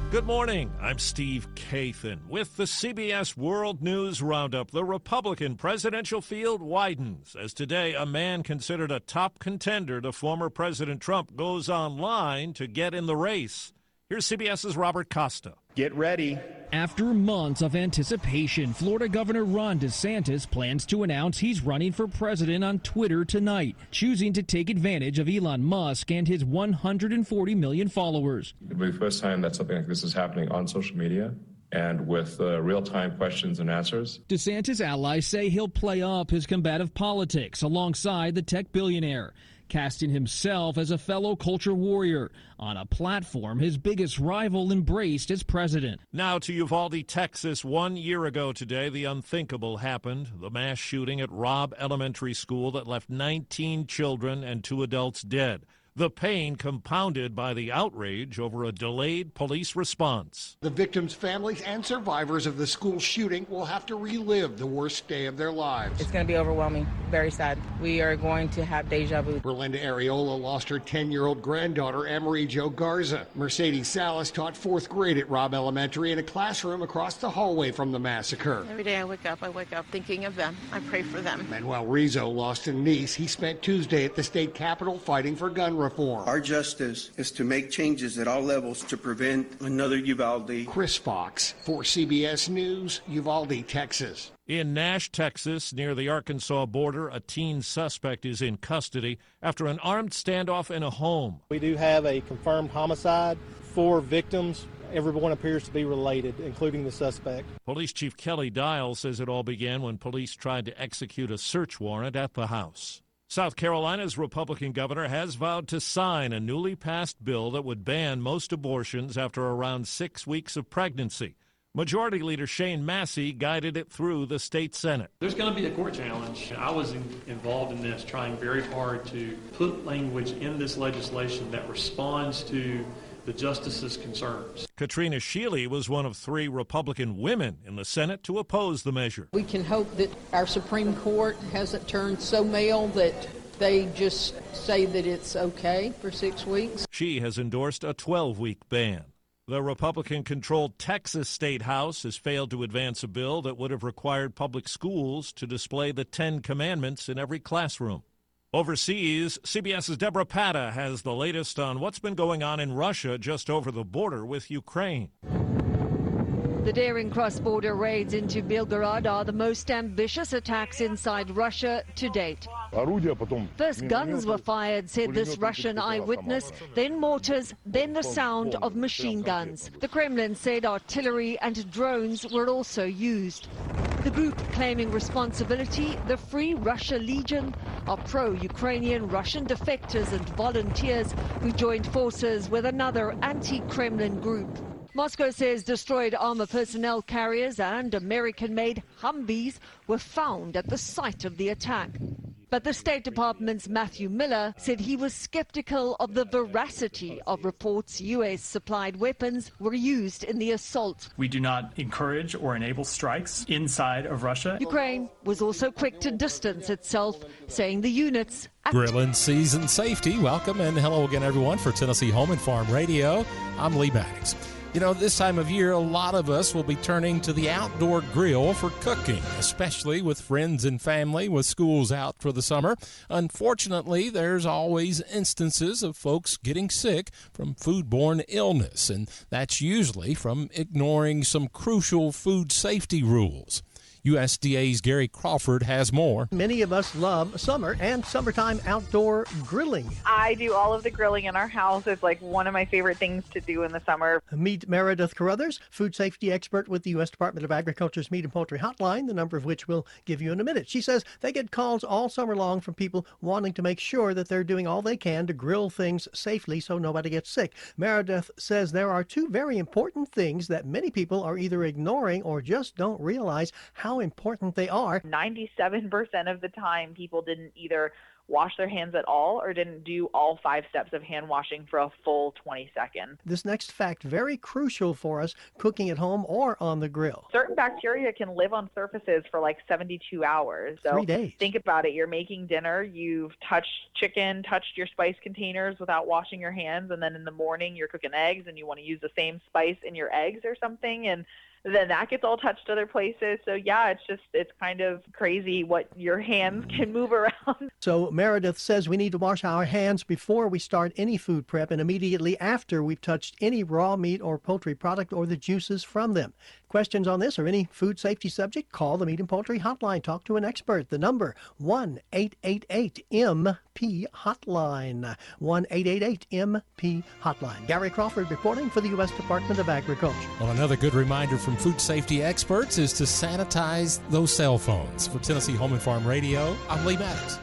Good morning. I'm Steve Kathan with the CBS World News Roundup. The Republican presidential field widens as today a man considered a top contender to former President Trump goes online to get in the race. Here's CBS's Robert Costa. Get ready. After months of anticipation, Florida Governor Ron DeSantis plans to announce he's running for president on Twitter tonight, choosing to take advantage of Elon Musk and his 140 million followers. It'll be the first time that something like this is happening on social media. and with uh, real time questions and answers. DeSantis allies say he'll play up his combative politics alongside the tech billionaire casting himself as a fellow culture warrior on a platform his biggest rival embraced as president. Now to Uvalde, Texas. One year ago today, the unthinkable happened the mass shooting at Robb Elementary School that left 19 children and two adults dead the pain compounded by the outrage over a delayed police response. The victims' families and survivors of the school shooting will have to relive the worst day of their lives. It's going to be overwhelming, very sad. We are going to have deja vu. Berlinda Arreola lost her 10 year old granddaughter, Amerie Jo Garza. Mercedes Salas taught fourth grade at Robb Elementary in a classroom across the hallway from the massacre. Every day I wake up, I wake up thinking of them. I pray for them. Manuel Rizo lost a niece. He spent Tuesday at the state capitol fighting for gun reform. Our justice is to make changes at all levels to prevent another Uvalde. Chris Fox for CBS News, Uvalde, Texas. In Nash, Texas, near the Arkansas border, a teen suspect is in custody after an armed standoff in a home. We do have a confirmed homicide, four victims. Everyone appears to be related, including the suspect. Police Chief Kelly Dial says it all began when police tried to execute a search warrant at the house. South Carolina's Republican governor has vowed to sign a newly passed bill that would ban most abortions after around six weeks of pregnancy. Majority Leader Shane Massey guided it through the state Senate. There's going to be a court challenge. I was in, involved in this, trying very hard to put language in this legislation that responds to the justice's concerns. Katrina Shealy was one of three Republican women in the Senate to oppose the measure. We can hope that our Supreme Court hasn't turned so male that they just say that it's okay for six weeks. She has endorsed a 12 week ban. The Republican controlled Texas State House has failed to advance a bill that would have required public schools to display the Ten Commandments in every classroom. Overseas, CBS's Debora Patta has the latest on what's been going on in Russia just over the border with Ukraine. The daring cross border raids into Belgorod are the most ambitious attacks inside Russia to date. First guns were fired, said this Russian eyewitness, then mortars, then the sound of machine guns. The Kremlin said artillery and drones were also used. The group claiming responsibility, the Free Russia Legion, are pro-Ukrainian Russian defectors and volunteers who joined forces with another anti-Kremlin group. Moscow says destroyed armor personnel carriers and American-made Humvees were found at the site of the attack. But the State Department's Matthew Miller said he was skeptical of the veracity of reports U.S. supplied weapons were used in the assault. We do not encourage or enable strikes inside of Russia. Ukraine was also quick to distance itself, saying the units. Grilling season safety. Welcome and hello again, everyone, for Tennessee Home and Farm Radio. I'm Lee Maddox. You know, this time of year, a lot of us will be turning to the outdoor grill for cooking, especially with friends and family with schools out for the summer. Unfortunately, there's always instances of folks getting sick from foodborne illness, and that's usually from ignoring some crucial food safety rules. USDA's Gary Crawford has more. Many of us love summer and summertime outdoor grilling. I do all of the grilling in our house. It's like one of my favorite things to do in the summer. Meet Meredith Carruthers, food safety expert with the U.S. Department of Agriculture's Meat and Poultry Hotline, the number of which we'll give you in a minute. She says they get calls all summer long from people wanting to make sure that they're doing all they can to grill things safely so nobody gets sick. Meredith says there are two very important things that many people are either ignoring or just don't realize how important they are. 97% of the time, people didn't either wash their hands at all or didn't do all five steps of hand washing for a full 20 seconds. This next fact very crucial for us cooking at home or on the grill. Certain bacteria can live on surfaces for like 72 hours. So Three days. think about it. You're making dinner, you've touched chicken, touched your spice containers without washing your hands, and then in the morning you're cooking eggs and you want to use the same spice in your eggs or something and then that gets all touched other places. So yeah, it's just it's kind of crazy what your hands mm-hmm. can move around. So Meredith says we need to wash our hands before we start any food prep and immediately after we've touched any raw meat or poultry product or the juices from them. Questions on this or any food safety subject, call the Meat and Poultry Hotline. Talk to an expert. The number 1 888 MP Hotline. 1 888 MP Hotline. Gary Crawford reporting for the U.S. Department of Agriculture. Well, another good reminder from food safety experts is to sanitize those cell phones. For Tennessee Home and Farm Radio, I'm Lee Maddox.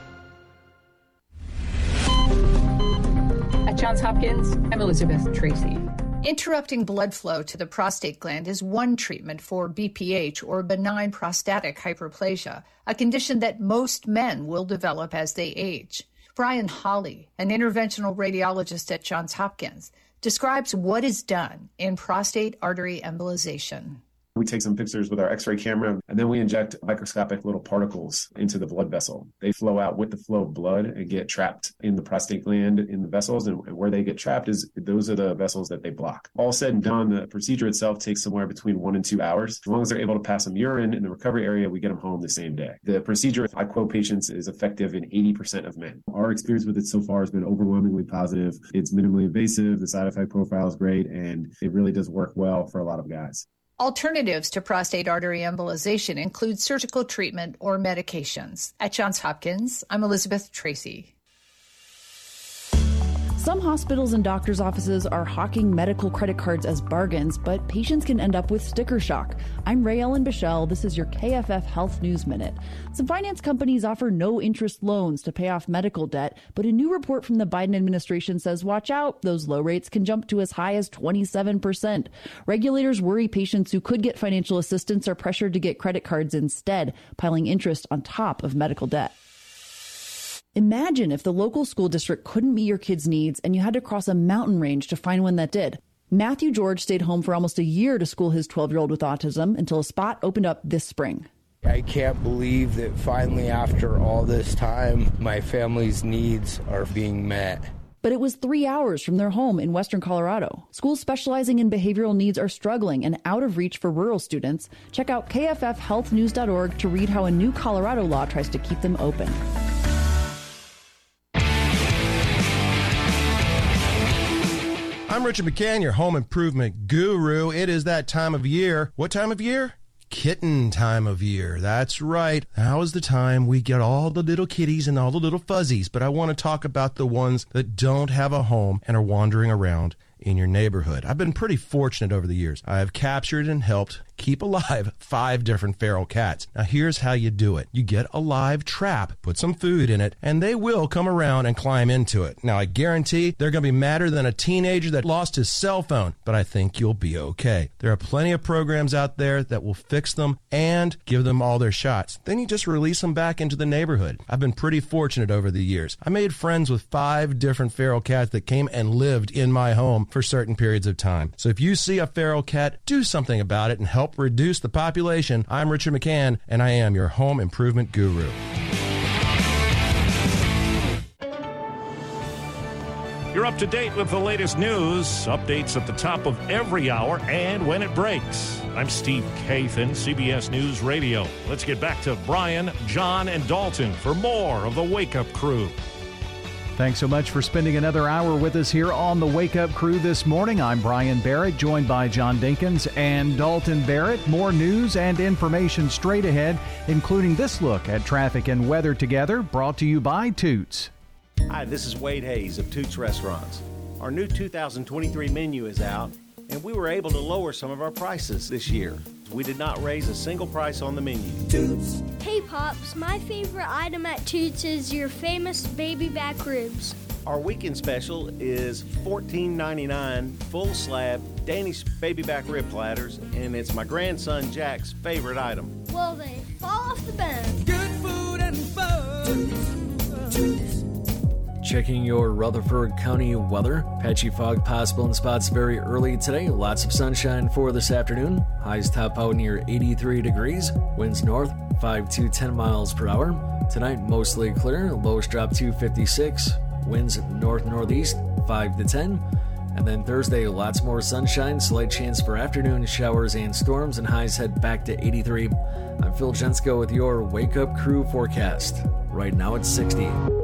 At Johns Hopkins, I'm Elizabeth Tracy. Interrupting blood flow to the prostate gland is one treatment for BPH or benign prostatic hyperplasia, a condition that most men will develop as they age. Brian Holly, an interventional radiologist at Johns Hopkins, describes what is done in prostate artery embolization. We take some pictures with our x ray camera, and then we inject microscopic little particles into the blood vessel. They flow out with the flow of blood and get trapped in the prostate gland in the vessels. And where they get trapped is those are the vessels that they block. All said and done, the procedure itself takes somewhere between one and two hours. As long as they're able to pass some urine in the recovery area, we get them home the same day. The procedure, I quote patients, is effective in 80% of men. Our experience with it so far has been overwhelmingly positive. It's minimally invasive, the side effect profile is great, and it really does work well for a lot of guys. Alternatives to prostate artery embolization include surgical treatment or medications. At Johns Hopkins, I'm Elizabeth Tracy. Some hospitals and doctors' offices are hawking medical credit cards as bargains, but patients can end up with sticker shock. I'm Rae Ellen Bichell. This is your KFF Health News Minute. Some finance companies offer no interest loans to pay off medical debt, but a new report from the Biden administration says watch out, those low rates can jump to as high as 27%. Regulators worry patients who could get financial assistance are pressured to get credit cards instead, piling interest on top of medical debt. Imagine if the local school district couldn't meet your kids' needs and you had to cross a mountain range to find one that did. Matthew George stayed home for almost a year to school his 12 year old with autism until a spot opened up this spring. I can't believe that finally, after all this time, my family's needs are being met. But it was three hours from their home in western Colorado. Schools specializing in behavioral needs are struggling and out of reach for rural students. Check out kffhealthnews.org to read how a new Colorado law tries to keep them open. I'm Richard McCann, your home improvement guru. It is that time of year. What time of year? Kitten time of year. That's right. Now is the time we get all the little kitties and all the little fuzzies, but I want to talk about the ones that don't have a home and are wandering around in your neighborhood. I've been pretty fortunate over the years. I have captured and helped keep alive five different feral cats. Now, here's how you do it you get a live trap, put some food in it, and they will come around and climb into it. Now, I guarantee they're going to be madder than a teenager that lost his cell phone, but I think you'll be okay. There are plenty of programs out there that will fix them and give them all their shots. Then you just release them back into the neighborhood. I've been pretty fortunate over the years. I made friends with five different feral cats that came and lived in my home for certain periods of time. So if you see a feral cat, do something about it and help reduce the population. I'm Richard McCann, and I am your home improvement guru. You're up to date with the latest news, updates at the top of every hour, and when it breaks. I'm Steve Kathan, CBS News Radio. Let's get back to Brian, John, and Dalton for more of the Wake Up Crew. Thanks so much for spending another hour with us here on the Wake Up Crew this morning. I'm Brian Barrett, joined by John Dinkins and Dalton Barrett. More news and information straight ahead, including this look at traffic and weather together, brought to you by Toots. Hi, this is Wade Hayes of Toots Restaurants. Our new 2023 menu is out, and we were able to lower some of our prices this year. We did not raise a single price on the menu. Toots. Hey, Pops, my favorite item at Toots is your famous baby back ribs. Our weekend special is $14.99 full slab Danish baby back rib platters, and it's my grandson Jack's favorite item. Well, they fall off the bone. Good food and fun. Toots. Toots. Checking your Rutherford County weather. Patchy fog possible in spots very early today. Lots of sunshine for this afternoon. Highs top out near 83 degrees. Winds north 5 to 10 miles per hour. Tonight, mostly clear. Lows drop to 56. Winds north northeast 5 to 10. And then Thursday, lots more sunshine, slight chance for afternoon showers and storms, and highs head back to 83. I'm Phil Jensko with your Wake Up Crew forecast. Right now it's 60.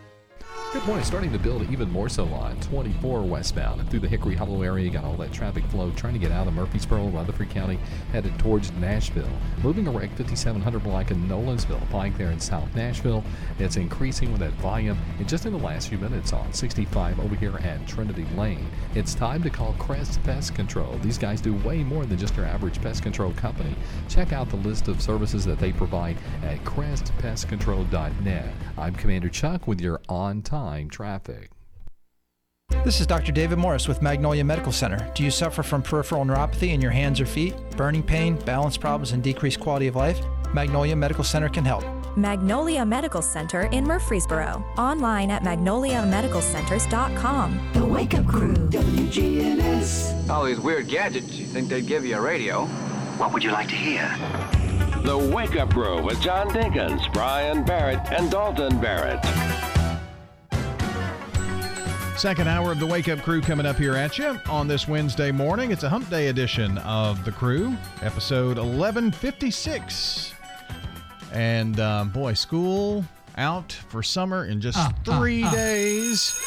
Good morning. Starting to build even more so on 24 westbound through the Hickory Hollow area. Got all that traffic flow trying to get out of Murfreesboro, Rutherford County, headed towards Nashville. Moving a wreck 5700 block in Nolensville, Pike there in South Nashville. It's increasing with that volume. And just in the last few minutes on 65 over here at Trinity Lane, it's time to call Crest Pest Control. These guys do way more than just your average pest control company. Check out the list of services that they provide at crestpestcontrol.net. I'm Commander Chuck with your on time traffic. This is Dr. David Morris with Magnolia Medical Center. Do you suffer from peripheral neuropathy in your hands or feet, burning pain, balance problems, and decreased quality of life? Magnolia Medical Center can help. Magnolia Medical Center in Murfreesboro. Online at magnoliamedicalcenters.com. The Wake Up Crew, WGNS. All these weird gadgets, you think they'd give you a radio? What would you like to hear? The Wake Up Crew with John Dinkins, Brian Barrett, and Dalton Barrett. Second hour of the Wake Up Crew coming up here at you on this Wednesday morning. It's a hump day edition of The Crew, episode 1156. And um, boy, school out for summer in just uh, three uh, uh. days.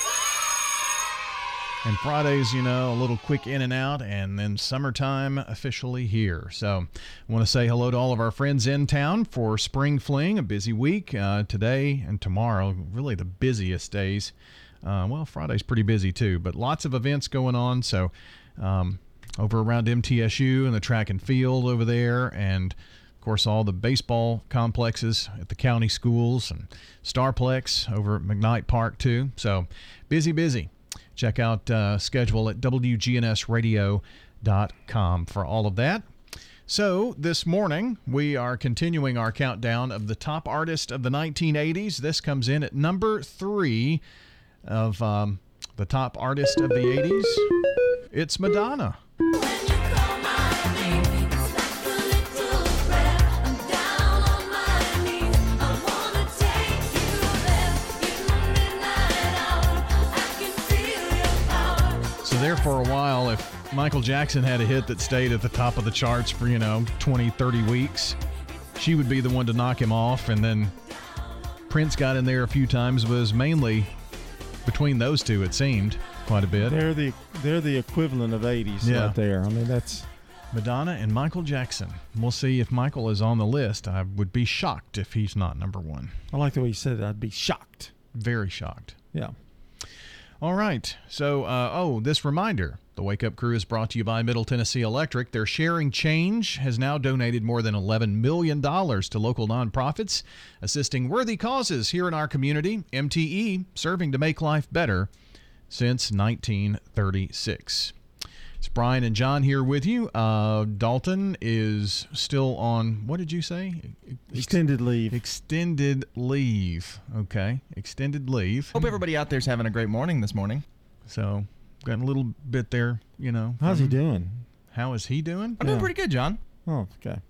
And Fridays, you know, a little quick in and out, and then summertime officially here. So, I want to say hello to all of our friends in town for Spring Fling, a busy week uh, today and tomorrow, really the busiest days. Uh, well, Friday's pretty busy too, but lots of events going on. So, um, over around MTSU and the track and field over there, and of course, all the baseball complexes at the county schools and Starplex over at McKnight Park too. So, busy, busy. Check out uh, schedule at WGNSradio.com for all of that. So, this morning, we are continuing our countdown of the top artist of the 1980s. This comes in at number three of um, the top artist of the 80s. It's Madonna. So there for a while, if Michael Jackson had a hit that stayed at the top of the charts for, you know, 20, 30 weeks, she would be the one to knock him off. And then Prince got in there a few times, was mainly between those two, it seemed quite a bit. They're the they're the equivalent of '80s Yeah. right there. I mean, that's Madonna and Michael Jackson. We'll see if Michael is on the list. I would be shocked if he's not number one. I like the way you said it. I'd be shocked. Very shocked. Yeah. All right. So, uh, oh, this reminder the Wake Up Crew is brought to you by Middle Tennessee Electric. Their Sharing Change has now donated more than $11 million to local nonprofits, assisting worthy causes here in our community. MTE, serving to make life better since 1936. It's Brian and John here with you. Uh, Dalton is still on, what did you say? Extended leave. Extended leave. Okay. Extended leave. Hope everybody out there's having a great morning this morning. So, got a little bit there, you know. How's he doing? How is he doing? I'm doing pretty good, John. Oh, okay.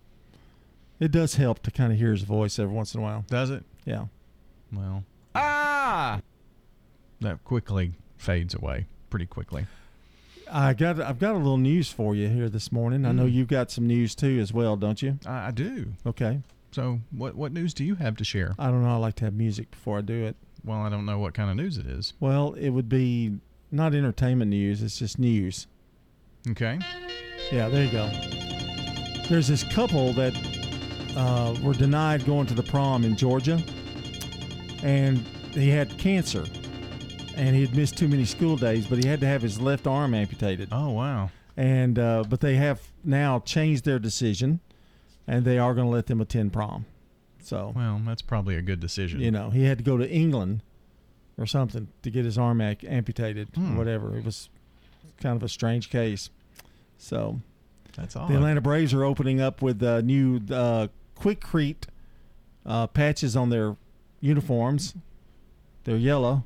It does help to kind of hear his voice every once in a while. Does it? Yeah. Well, Ah! that quickly fades away pretty quickly. I got I've got a little news for you here this morning. I know Mm. you've got some news too as well, don't you? I, I do. Okay. So, what what news do you have to share? I don't know. I like to have music before I do it. Well, I don't know what kind of news it is. Well, it would be not entertainment news. It's just news. Okay. Yeah, there you go. There's this couple that uh, were denied going to the prom in Georgia, and he had cancer, and he had missed too many school days, but he had to have his left arm amputated. Oh wow! And uh, but they have now changed their decision, and they are going to let them attend prom. So Well, that's probably a good decision. you know, he had to go to England or something to get his arm ac- amputated Hmm. or whatever. It was kind of a strange case. So That's all. the. Atlanta Braves are opening up with uh, new uh, Quikrete uh, patches on their uniforms. They're yellow.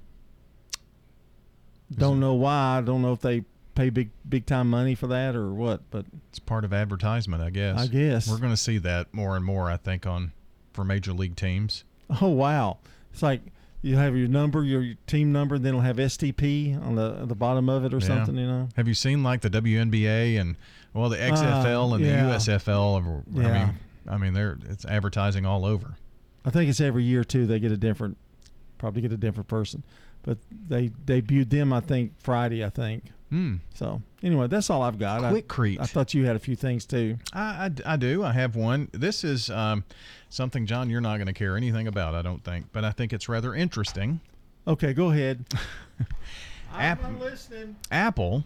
Don't know why. I Don't know if they pay big big time money for that or what, but It's part of advertisement, I guess. I guess. we're going to see that more and more. I think on for major league teams. Oh wow! It's like you have your number, your team number, and then it'll have STP on the the bottom of it or Yeah. something. You know. Have you seen like the WNBA and well the XFL Uh, and yeah. the USFL? Of, I mean, I mean, they're it's advertising all over. I think it's every year too. They get a different, probably get a different person, but they debuted them. I think Friday. I think. Hmm. So anyway, that's all I've got. I- Quikrete. I, thought you had a few things too. I, I, I do. I have one. This is um, something, John, you're not going to care anything about, I don't think, but I think it's rather interesting. Okay, go ahead. App- I'm listening. Apple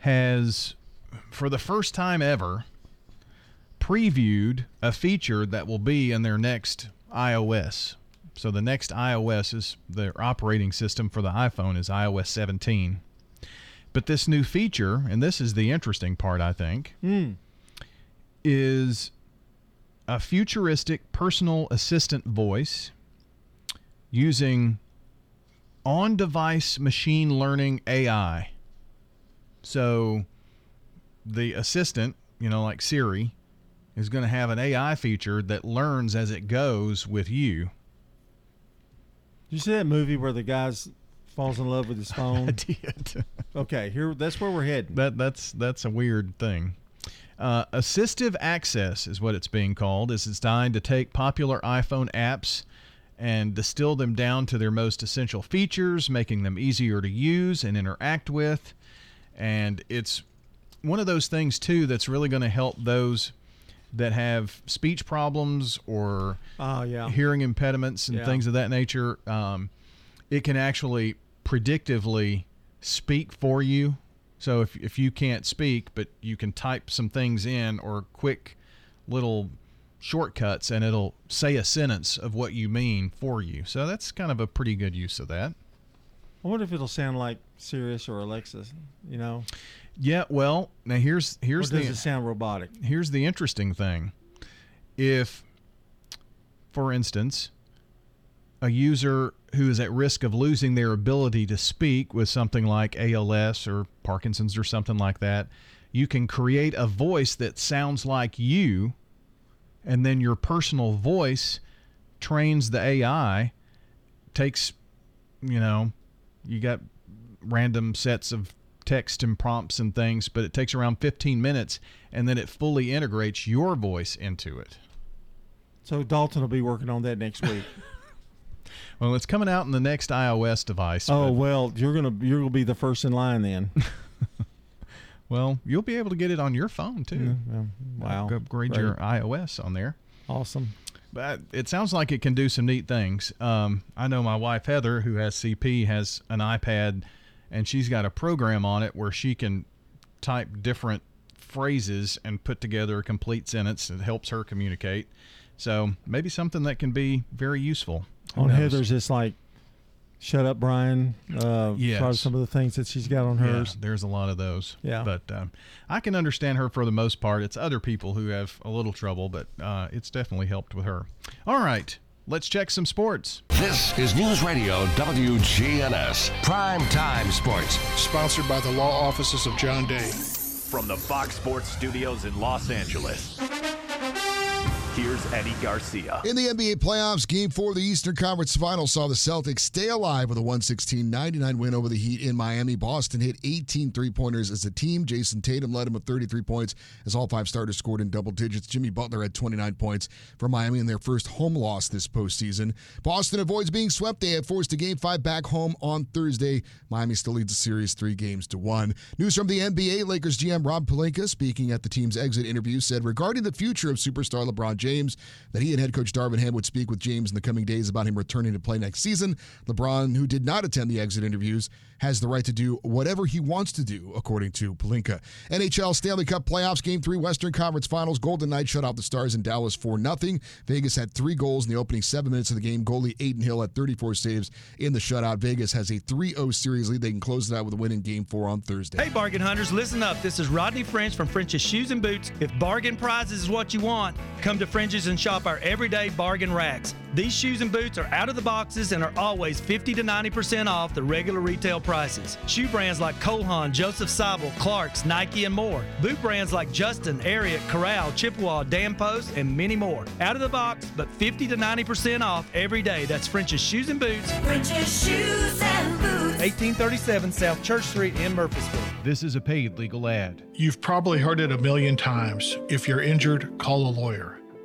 has, for the first time ever, previewed a feature that will be in their next iOS. So the next iOS is their operating system for the iPhone is iOS 17. But this new feature, and this is the interesting part, I think, Hmm. is a futuristic personal assistant voice using on device machine learning AI. So the assistant, you know, like Siri, is going to have an AI feature that learns as it goes with you. Did you see that movie where the guy's falls in love with his phone? I did. Okay, here that's where we're heading. That that's that's a weird thing. Uh, assistive access is what it's being called. Is It's designed to take popular iPhone apps and distill them down to their most essential features, making them easier to use and interact with. And it's one of those things too that's really going to help those that have speech problems or Oh, yeah. hearing impediments and Yeah. things of that nature. Um, it can actually predictively speak for you. So if, if you can't speak, but you can type some things in or quick little shortcuts and it'll say a sentence of what you mean for you. So that's kind of a pretty good use of that. I wonder if it'll sound like Sirius or Alexa. You know, Yeah, well, now here's here's or does the it sound robotic? here's the interesting thing. If, for instance, a user who is at risk of losing their ability to speak with something like ALS or Parkinson's or something like that, you can create a voice that sounds like you, and then your personal voice trains the AI, takes, you know, you got random sets of text and prompts and things, but it takes around 15 minutes and then it fully integrates your voice into it. So Dalton will be working on that next week. Well, it's coming out in the next iOS device. oh but- well, you're gonna you're gonna be the first in line then. well, you'll be able to get it on your phone too. Yeah, wow. Upgrade Great. your iOS on there. Awesome. But it sounds like it can do some neat things. Um, I know my wife Heather, who has CP, has an iPad, and she's got a program on it where she can type different phrases and put together a complete sentence. It helps her communicate. So maybe something that can be very useful. Who on knows? Heather's, it's like, "Shut up, Brian." Uh, Yes. Probably some of the things that she's got on Yeah, hers. there's a lot of those. Yeah. But um, I can understand her for the most part. It's other people who have a little trouble, but uh, it's definitely helped with her. All right, let's check some sports. This is News Radio WGNS Prime Time Sports. Sponsored by the law offices of John Day. From the Fox Sports studios in Los Angeles, here's Eddie Garcia. In the NBA playoffs, game four of the Eastern Conference Final saw the Celtics stay alive with a 116 99 win over the Heat in Miami. Boston hit 18 three pointers as a team. Jayson Tatum led them with 33 points as all five starters scored in double digits. Jimmy Butler had 29 points for Miami in their first home loss this postseason. Boston avoids being swept. They have forced a game five back home on Thursday. Miami still leads the series three games to one. News from the NBA Lakers GM Rob Pelinka, speaking at the team's exit interview, said regarding the future of superstar LeBron James that he and head coach Darvin Ham would speak with James in the coming days about him returning to play next season. LeBron, who did not attend the exit interviews, has the right to do whatever he wants to do, according to Pelinka. NHL Stanley Cup playoffs, Game 3, Western Conference Finals. Golden Knights shut out the Stars in Dallas 4 0. Vegas had three goals in the opening seven minutes of the game. Goalie Adin Hill had 34 saves in the shutout. Vegas has a 3 0 series lead. They can close it out with a win in Game 4 on Thursday. Hey, bargain hunters, listen up. This is Rodney French from French's Shoes and Boots. If bargain prizes is what you want, come to French's and shop our everyday bargain racks. These shoes and boots are out of the boxes and are always 50 to 90% off the regular retail prices. Shoe brands like Cole Haan, Joseph Seibel, Clark's, Nike, and more. Boot brands like Justin, Ariat, Corral, Chippewa, Dan Post, and many more. Out of the box, but 50 to 90% off every day. That's French's Shoes and Boots. French's Shoes and Boots. 1837 South Church Street in Murfreesboro. This is a paid legal ad. You've probably heard it a million times. If you're injured, call a lawyer.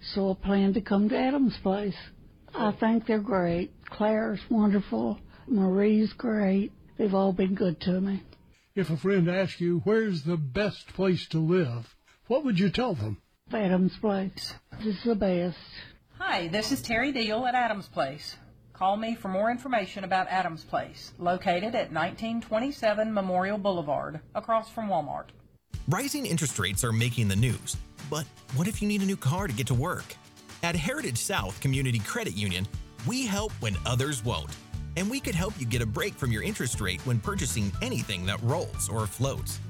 So I plan to come to Adam's place. I think they're great. Claire's wonderful. Marie's great. They've all been good to me. If a friend asks you where's the best place to live, what would you tell them? Adam's place. This is the best. Hi, this is Terry Deal at Adams Place. Call me for more information about Adams Place, located at 1927 Memorial Boulevard, across from Walmart. Rising interest rates are making the news, but what if you need a new car to get to work? At Heritage South Community Credit Union, we help when others won't. And we could help you get a break from your interest rate when purchasing anything that rolls or floats.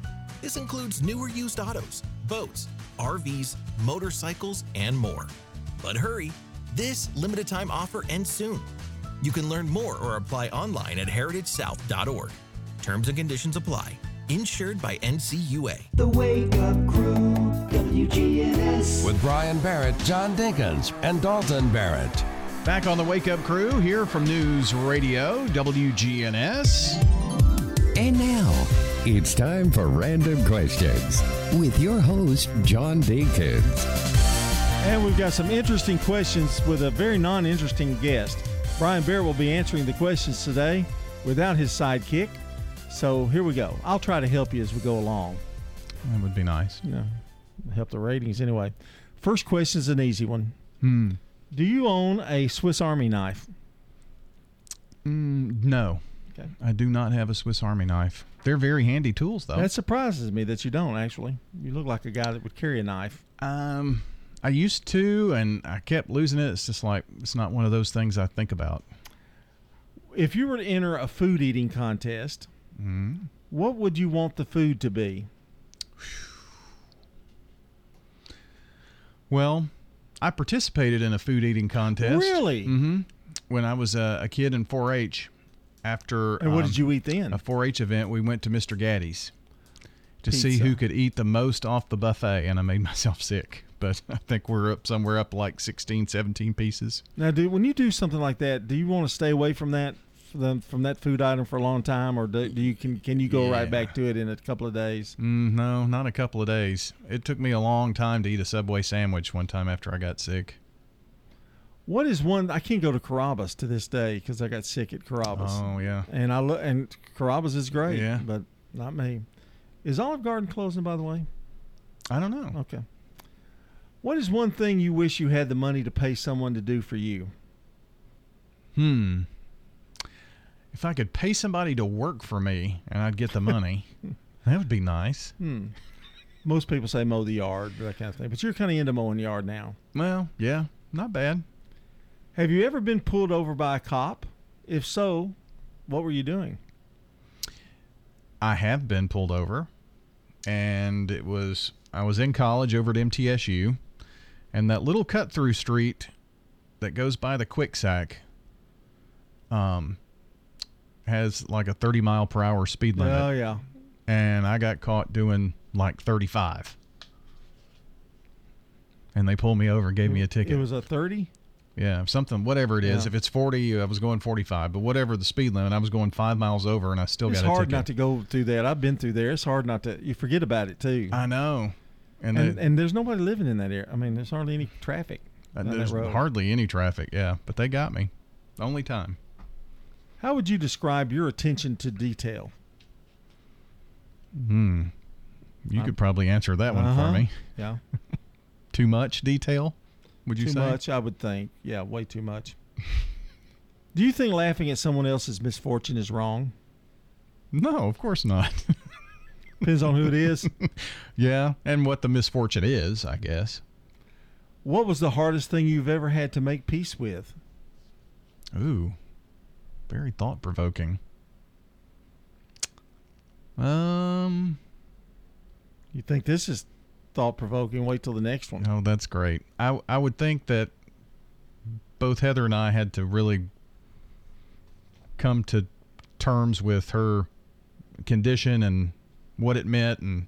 This includes newer used autos, boats, RVs, motorcycles, and more. But hurry, this limited time offer ends soon. You can learn more or apply online at heritagesouth.org. Terms and conditions apply. Insured by NCUA. The Wake Up Crew, WGNS. With Brian Barrett, John Dinkins, and Dalton Barrett. Back on the Wake Up Crew here from News Radio, WGNS. And now, it's time for Random Questions with your host, John Dinkins. And we've got some interesting questions with a very non interesting guest. Brian Barrett will be answering the questions today without his sidekick. So here we go. I'll try to help you as we go along. That would be nice. Yeah, help the ratings anyway. First question is an easy one. Hmm. Do you own a Swiss Army knife? Mm, no. Okay. I do not have a Swiss Army knife. They're very handy tools, though. That surprises me that you don't actually. You look like a guy that would carry a knife. Um, I used to, and I kept losing it. It's just like it's not one of those things I think about. If you were to enter a food eating contest, mm-hmm. what would you want the food to be? Well, I participated in a food eating contest. Really? Mm-hmm. When I was a, a kid in 4-H, after and what um, did you eat then? A 4-H event, we went to Mr. Gatti's to see who could eat the most off the buffet, and I made myself sick. But I think we're up somewhere up like 16, 17 pieces. Now, do when you do something like that, do you want to stay away from that from, from that food item for a long time, or do, do you can can you go Yeah. right back to it in a couple of days? Mm, no, not a couple of days. It took me a long time to eat a Subway sandwich one time after I got sick. What is one? I can't go to Carrabba's to this day because I got sick at Carrabba's. Oh, yeah. and I look and Carrabba's is great. Yeah. but not me. Is Olive Garden closing by the way? I don't know. Okay. What is one thing you wish you had the money to pay someone to do for you? Hmm. If I could pay somebody to work for me and I'd get the money, that would be nice. Hmm. Most people say mow the yard, that kind of thing. But you're kind of into mowing the yard now. Well, yeah, not bad. Have you ever been pulled over by a cop? If so, what were you doing? I have been pulled over, and it was I was in college over at MTSU, and that little cut through street that goes by the quick sack, um, has like a thirty mile per hour speed limit. Oh yeah. and I got caught doing like thirty five, and they pulled me over and gave me a ticket. It was a thirty. Yeah, something, whatever it is. Yeah. If it's 40, I was going 45. But whatever the speed limit, I was going five miles over, and I still It's got a hard not to go through that. I've been through there. It's hard not to. You forget about it too. I know. And, And, it- and there's nobody living in that area. I mean, there's hardly any traffic. uh, there's hardly any traffic. Yeah, but they got me. Only time. How would you describe your attention to detail? Hmm. You I'm- could probably answer that one Uh-huh. for me. Yeah. Too much detail? Would you too say? much? I would think. Yeah, way too much. Do you think laughing at someone else's misfortune is wrong? No, of course not. Depends on who it is. yeah, and what the misfortune is, I guess. What was the hardest thing you've ever had to make peace with? Ooh, very thought provoking. Um, You think this is thought provoking? Wait till the next one. oh, that's great. I I would think that both Heather and I had to really come to terms with her condition and what it meant, and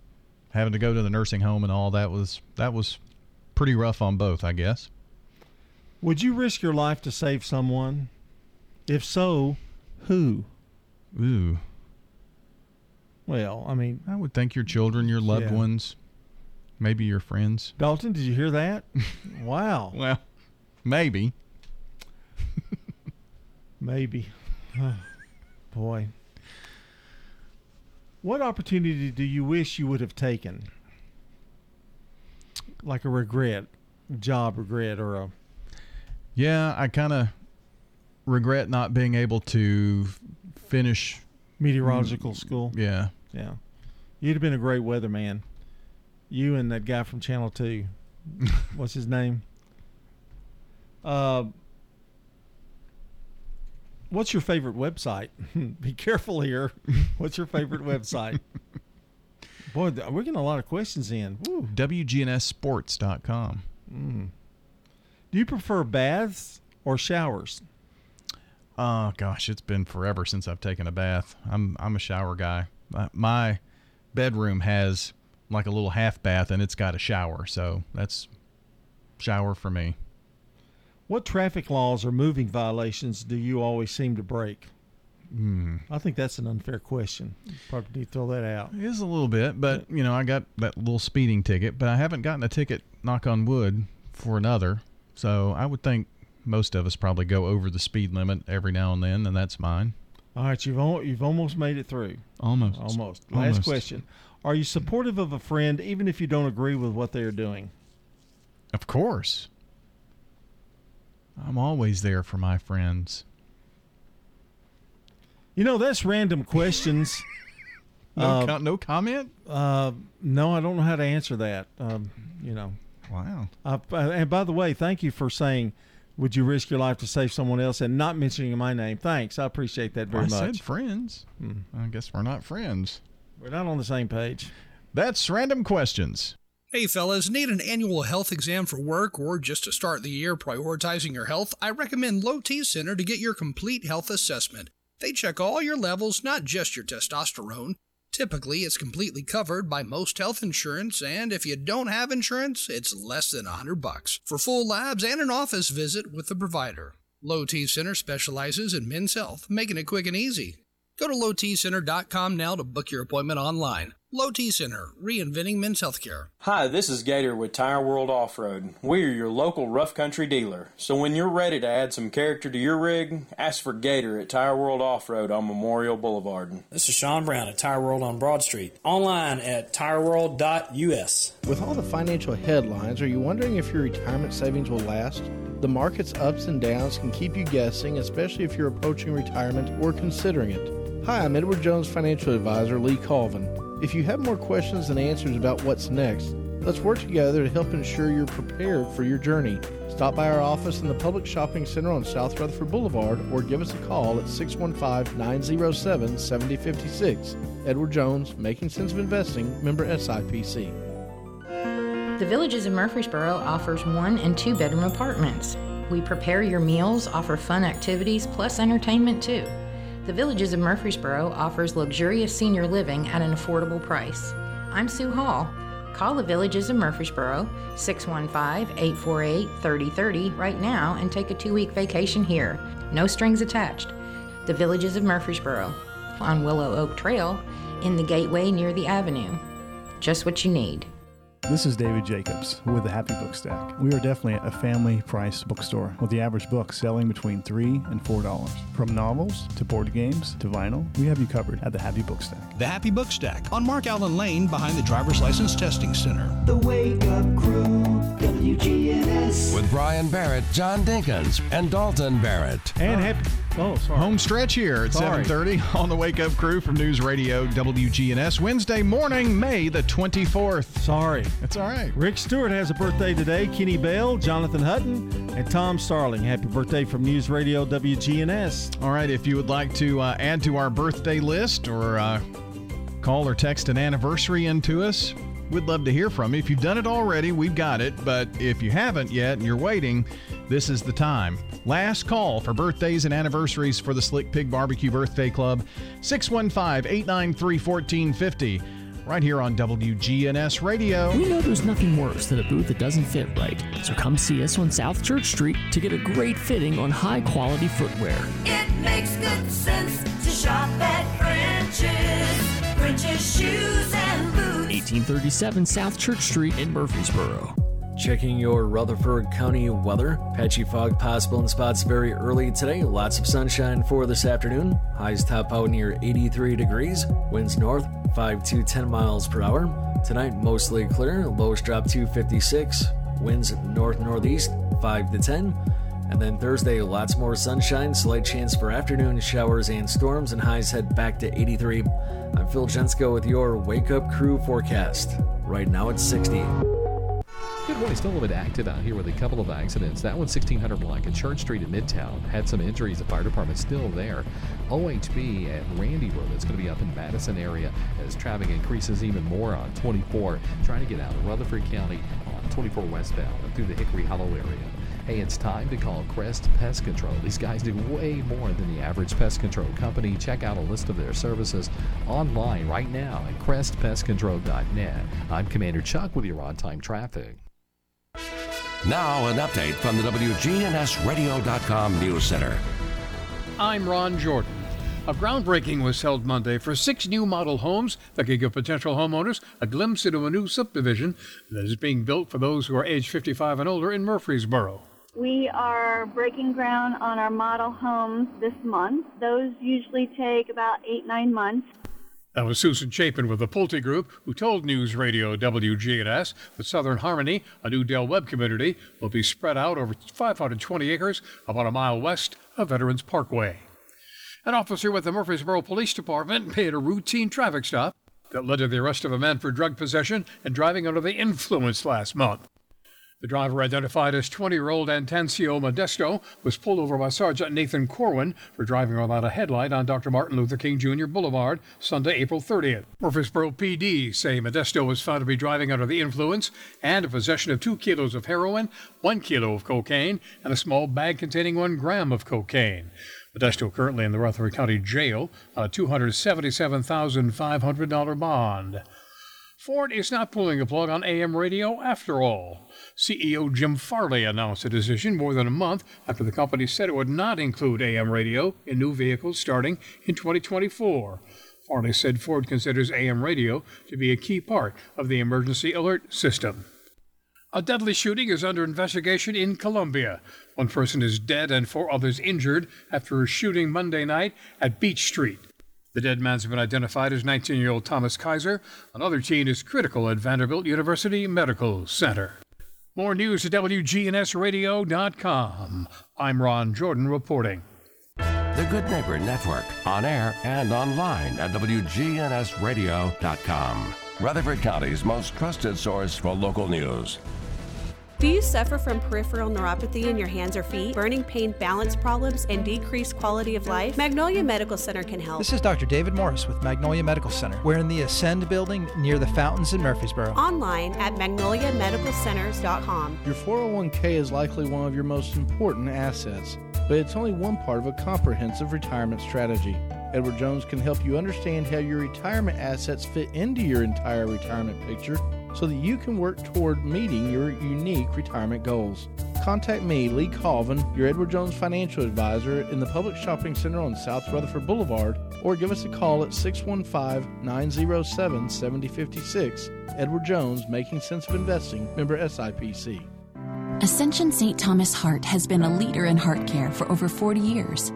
having to go to the nursing home and all that was that was pretty rough on both, I guess. Would you risk your life to save someone? If so, who? Ooh. Well, I mean, I would think your children, your loved Yeah. ones, maybe your friends. Dalton, did you hear that? wow. Well, maybe. Maybe. Boy. What opportunity do you wish you would have taken? Like a regret, job regret, or a Yeah, I kind of regret not being able to finish meteorological school? Yeah. Yeah. You'd have been a great weatherman. You and that guy from Channel 2. What's his name? Uh, what's your favorite website? Be careful here. What's your favorite website? Boy, we're getting a lot of questions in. Woo. WGNSsports.com. Mm. Do you prefer baths or showers? Oh gosh, it's been forever since I've taken a bath. I'm I'm a shower guy. My, bedroom has like a little half bath and it's got a shower, so that's shower for me. What traffic laws or moving violations do you always seem to break? Hmm. I think that's an unfair question. Probably need to throw that out. It is a little bit, but you know, I got that little speeding ticket, but I haven't gotten a ticket, knock on wood, for another. So I would think most of us probably go over the speed limit every now and then, and that's mine. All right, you've al- you've almost made it through. Almost. Almost. Last Almost. question. Are you supportive of a friend even if you don't agree with what they are doing? Of course. I'm always there for my friends. You know, that's random questions. No, Uh, co- no comment. Uh, no, I don't know how to answer that. Um, you know. Wow. Uh, and by the way, thank you for saying, "Would you risk your life to save someone else?" and not mentioning my name. Thanks, I appreciate that very I much. said friends. Hmm. I guess we're not friends. We're not on the same page. That's random questions. Hey fellas, need an annual health exam for work or just to start the year prioritizing your health? I recommend Low T Center to get your complete health assessment. They check all your levels, not just your testosterone. Typically, it's completely covered by most health insurance, and if you don't have insurance, it's less than a hundred bucks for full labs and an office visit with the provider. Low T Center specializes in men's health, making it quick and easy. Go to lowtcenter.com now to book your appointment online. Low T Center, reinventing men's healthcare. Hi, this is Gator with Tire World Off Road. We are your local rough country dealer. So when you're ready to add some character to your rig, ask for Gator at Tire World Off Road on Memorial Boulevard. This is Sean Brown at Tire World on Broad Street. Online at tireworld.us. With all the financial headlines, are you wondering if your retirement savings will last? The market's ups and downs can keep you guessing, especially if you're approaching retirement or considering it. Hi, I'm Edward Jones financial advisor Lee Colvin. If you have more questions than answers about what's next, let's work together to help ensure you're prepared for your journey. Stop by our office in the Public Shopping Center on South Rutherford Boulevard or give us a call at 615 907 7056. Edward Jones, Making Sense of Investing, member SIPC. The Villages of Murfreesboro offers one and two bedroom apartments. We prepare your meals, offer fun activities, plus entertainment too. The Villages of Murfreesboro offers luxurious senior living at an affordable price. I'm Sue Hall. Call the Villages of Murfreesboro 615 848 3030 right now and take a two week vacation here. No strings attached. The Villages of Murfreesboro on Willow Oak Trail in the gateway near the avenue. Just what you need. This is David Jacobs with the Happy Book Stack. We are definitely a family price bookstore with the average book selling between three and four dollars. From novels to board games to vinyl, we have you covered at the Happy Book Stack. The Happy Book Stack on Mark Allen Lane behind the Driver's License Testing Center. The Wake Up Crew, WGNS. With Brian Barrett, John Dinkins, and Dalton Barrett. And happy. Oh, sorry. Home stretch here at Sorry. 7:30 on the Wake Up Crew from News Radio WGNS. Wednesday morning, May the 24th. Sorry. It's all right. Rick Stewart has a birthday today. Kenny Bell, Jonathan Hutton, and Tom Starling. Happy birthday from News Radio WGNS. All right, if you would like to uh, add to our birthday list or uh, call or text an anniversary into us, we'd love to hear from you. If you've done it already, we've got it. But if you haven't yet and you're waiting, this is the time. Last call for birthdays and anniversaries for the Slick Pig Barbecue Birthday Club, 615 893 1450, right here on WGNS Radio. We know there's nothing worse than a boot that doesn't fit right. So come see us on South Church Street to get a great fitting on high quality footwear. It makes good sense to shop at French's. French's shoes and boots. 1837 South Church Street in Murfreesboro. Checking your Rutherford County weather. Patchy fog possible in spots very early today. Lots of sunshine for this afternoon. Highs top out near 83 degrees. Winds north 5 to 10 miles per hour. Tonight mostly clear. Lows drop to 56. Winds north northeast 5 to 10. And then Thursday, lots more sunshine, slight chance for afternoon showers and storms, and highs head back to 83. I'm Phil Jensko with your Wake Up Crew forecast. Right now it's 60. Good morning. Still a little bit active out here with a couple of accidents. That one, 1600 block at Church Street in Midtown, had some injuries. The fire department still there. OHB at Randy Road. It's going to be up in Madison area as traffic increases even more on 24, trying to get out of Rutherford County on 24 westbound through the Hickory Hollow area. Hey, it's time to call Crest Pest Control. These guys do way more than the average pest control company. Check out a list of their services online right now at crestpestcontrol.net. I'm Commander Chuck with your on time traffic. Now, an update from the WGNSradio.com News Center. I'm Ron Jordan. A groundbreaking was held Monday for six new model homes that could give potential homeowners a glimpse into a new subdivision that is being built for those who are age 55 and older in Murfreesboro. We are breaking ground on our model homes this month. Those usually take about eight, nine months. That was Susan Chapin with the Pulte Group, who told News Radio WGNS that Southern Harmony, a new Del Webb community, will be spread out over 520 acres about a mile west of Veterans Parkway. An officer with the Murfreesboro Police Department made a routine traffic stop that led to the arrest of a man for drug possession and driving under the influence last month. The driver, identified as 20 year old Antancio Modesto, was pulled over by Sergeant Nathan Corwin for driving without a headlight on Dr. Martin Luther King Jr. Boulevard Sunday, April 30th. Murfreesboro PD say Modesto was found to be driving under the influence and in possession of two kilos of heroin, one kilo of cocaine, and a small bag containing one gram of cocaine. Modesto currently in the Rutherford County Jail on a $277,500 bond. Ford is not pulling the plug on AM radio after all. CEO Jim Farley announced the decision more than a month after the company said it would not include AM radio in new vehicles starting in 2024. Farley said Ford considers AM radio to be a key part of the emergency alert system. A deadly shooting is under investigation in Columbia. One person is dead and four others injured after a shooting Monday night at Beach Street. The dead man's been identified as 19 year old Thomas Kaiser. Another teen is critical at Vanderbilt University Medical Center. More news at WGNSradio.com. I'm Ron Jordan reporting. The Good Neighbor Network, on air and online at WGNSradio.com. Rutherford County's most trusted source for local news. Do you suffer from peripheral neuropathy in your hands or feet, burning pain, balance problems, and decreased quality of life? Magnolia Medical Center can help. This is Dr. David Morris with Magnolia Medical Center. We're in the Ascend building near the fountains in Murfreesboro. Online at magnoliamedicalcenters.com. Your 401k is likely one of your most important assets, but it's only one part of a comprehensive retirement strategy. Edward Jones can help you understand how your retirement assets fit into your entire retirement picture so that you can work toward meeting your unique retirement goals. Contact me, Lee Colvin, your Edward Jones financial advisor in the Public Shopping Center on South Rutherford Boulevard, or give us a call at 615 907 7056. Edward Jones, Making Sense of Investing, member SIPC. Ascension St. Thomas Heart has been a leader in heart care for over 40 years.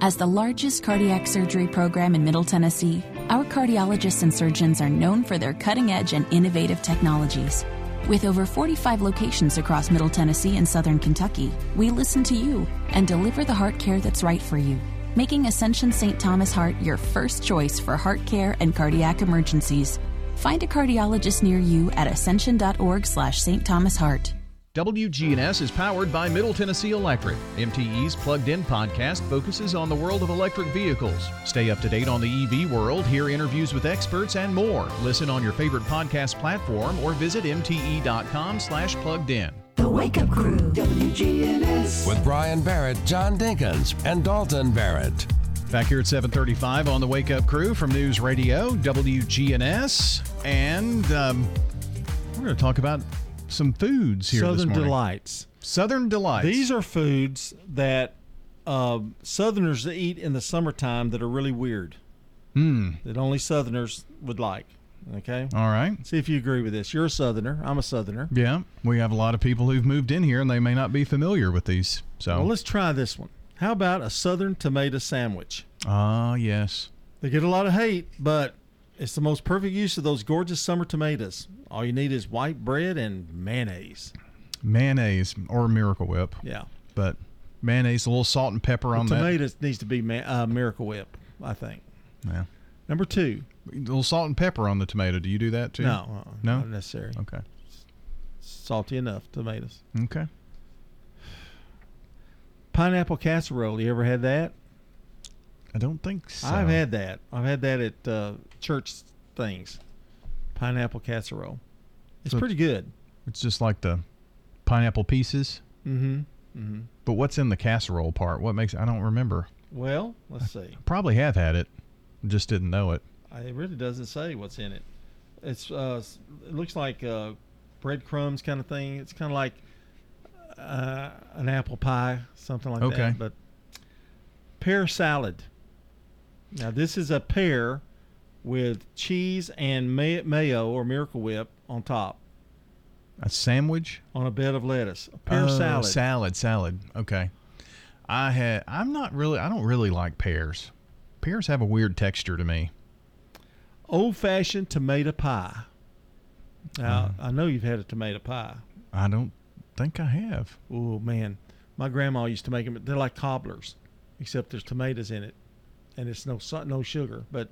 As the largest cardiac surgery program in Middle Tennessee, our cardiologists and surgeons are known for their cutting edge and innovative technologies. With over 45 locations across Middle Tennessee and Southern Kentucky, we listen to you and deliver the heart care that's right for you, making Ascension St. Thomas Heart your first choice for heart care and cardiac emergencies. Find a cardiologist near you at ascension.org slash St. Thomas Heart. WGNS is powered by Middle Tennessee Electric. MTE's Plugged In podcast focuses on the world of electric vehicles. Stay up to date on the EV world, hear interviews with experts, and more. Listen on your favorite podcast platform or visit mte.com slash plugged in. The Wake Up Crew, WGNS. With Brian Barrett, John Dinkins, and Dalton Barrett. Back here at 735 on the Wake Up Crew from News Radio, WGNS. And um, we're going to talk about some foods here this Southern. Delights. Southern Delights. These are foods that uh, Southerners eat in the summertime that are really weird. Hmm. That only Southerners would like. Okay. All right. See if you agree with this. You're a Southerner. I'm a Southerner. Yeah, we have a lot of people who've moved in here and they may not be familiar with these. So, Well, let's try this one. How about a Southern tomato sandwich? ah, yes. They get a lot of hate, but it's the most perfect use of those gorgeous summer tomatoes. All you need is white bread and mayonnaise. Mayonnaise or Miracle Whip. Yeah. But mayonnaise, a little salt and pepper on that. tomatoes needs to be ma- uh, Miracle Whip, I think. Yeah. Number two. A little salt and pepper on the tomato. Do you do that too? No, uh-uh, no, not necessary. Okay. Salty enough tomatoes. Okay. Pineapple casserole. You ever had that? I don't think so. I've had that. I've had that at uh, church things. Pineapple casserole. It's So pretty good. It's just like the pineapple pieces. Mm-hmm. Mm-hmm. But what's in the casserole part? What makes I don't remember. Well, let's see. Probably have had it, just didn't know it. It really doesn't say what's in it. It's uh, it looks like uh, breadcrumbs kind of thing. It's kind of like uh, an apple pie, something like Okay. that. But pear salad. Now this is a pear with cheese and may- mayo or Miracle Whip on top A sandwich on a bed of lettuce. A pear Oh, salad. Salad, salad. Okay. I had. I'm not really. I don't really like pears. Pears have a weird texture to me. Old fashioned tomato pie. Now Uh-huh. I know you've had a tomato pie. I don't think I have. Oh man, my grandma used to make them. They're like cobblers, except there's tomatoes in it, and it's no no sugar, but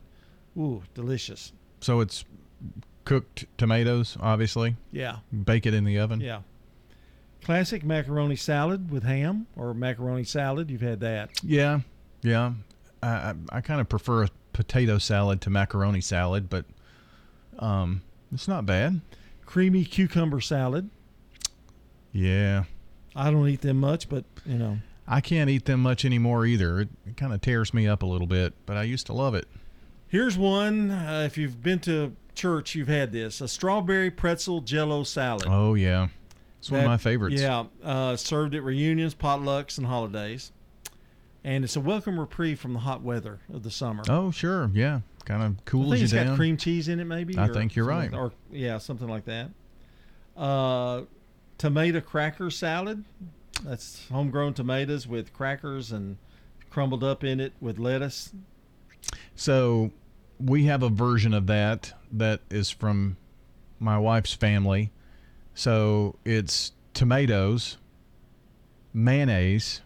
ooh, delicious. So it's cooked tomatoes, obviously. Yeah. Bake it in the oven. Yeah. Classic macaroni salad with ham or macaroni salad. You've had that. Yeah. Yeah. I I, I kind of prefer a potato salad to macaroni salad, but um, it's not bad. Creamy cucumber salad. Yeah. I don't eat them much, but you know. I can't eat them much anymore either. It, it kind of tears me up a little bit, but I used to love it. Here's one. Uh, if you've been to church, you've had this: a strawberry pretzel jello salad. Oh yeah, it's one of my favorites. Yeah, uh, served at reunions, potlucks, and holidays. And it's a welcome reprieve from the hot weather of the summer. Oh sure, yeah, kind of I cools think you it's down. got cream cheese in it, maybe. I think you're right. Or yeah, something like that. Uh, tomato cracker salad. That's homegrown tomatoes with crackers and crumbled up in it with lettuce. So we have a version of that that is from my wife's family. So it's tomatoes, mayonnaise,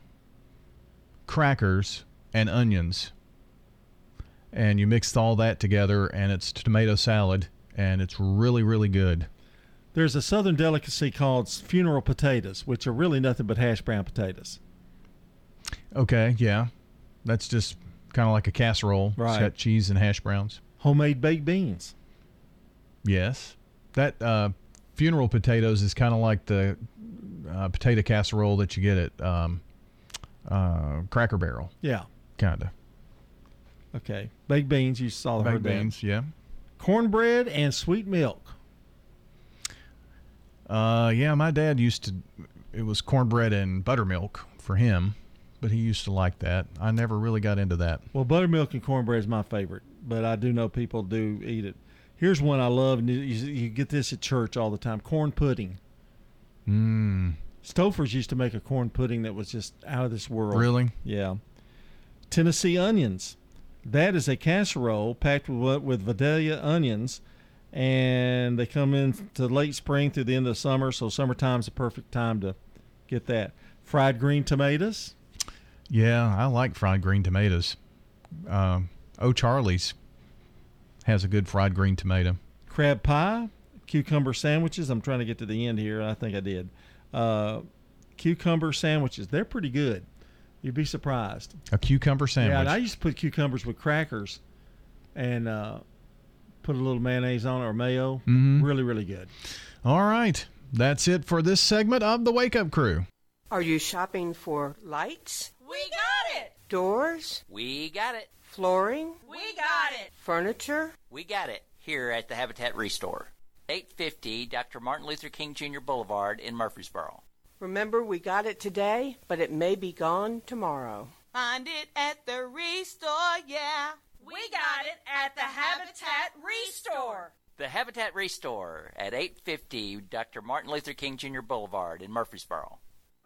crackers, and onions. And you mix all that together, and it's tomato salad, and it's really, really good. There's a southern delicacy called funeral potatoes, which are really nothing but hash brown potatoes. Okay, yeah. That's just kind of like a casserole. It's Right. got cheese and hash browns. Homemade baked beans. Yes. That uh, funeral potatoes is kind of like the uh, potato casserole that you get at um, uh, Cracker Barrel. Yeah. Kind of. Okay. Baked beans, you saw the Baked that. beans, yeah. Cornbread and sweet milk. Uh, yeah, my dad used to, it was cornbread and buttermilk for him, but he used to like that. I never really got into that. Well, buttermilk and cornbread is my favorite, but I do know people do eat it. Here's one I love, and you, you get this at church all the time: corn pudding. Mmm. Stouffer's used to make a corn pudding that was just out of this world. Really? Yeah. Tennessee onions. That is a casserole packed with with Vidalia onions and they come into late spring through the end of summer. So summertime's the perfect time to get that. Fried green tomatoes. Yeah, I like fried green tomatoes. Oh, Charlie's has a good fried green tomato. crab pie, cucumber sandwiches. I'm trying to get to the end here. I think I did. Uh, cucumber sandwiches. They're pretty good. You'd be surprised. A cucumber sandwich. Yeah, and I used to put cucumbers with crackers and uh, put a little mayonnaise on it or mayo. Mhm. Really, really good. All right. That's it for this segment of the Wake Up Crew. Are you shopping for lights, We got it. doors, We got it. flooring, We got it. furniture? We got it here at the Habitat Restore. 850 Dr. Martin Luther King Jr. Boulevard in Murfreesboro. Remember, we got it today, but it may be gone tomorrow. Find it at the Restore, yeah. We got it at the Habitat Restore. The Habitat Restore at 850 Dr. Martin Luther King Jr. Boulevard in Murfreesboro.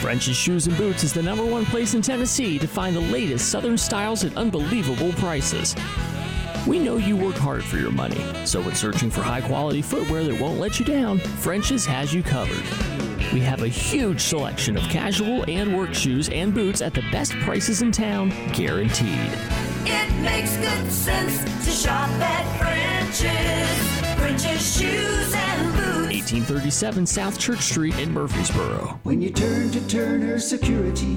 French's Shoes and Boots is the number one place in Tennessee to find the latest Southern styles at unbelievable prices. We know you work hard for your money, so when searching for high quality footwear that won't let you down, French's has you covered. We have a huge selection of casual and work shoes and boots at the best prices in town, guaranteed. It makes good sense to shop at French's. French's shoes and boots. 1837 South Church Street in Murfreesboro. When you turn to Turner Security,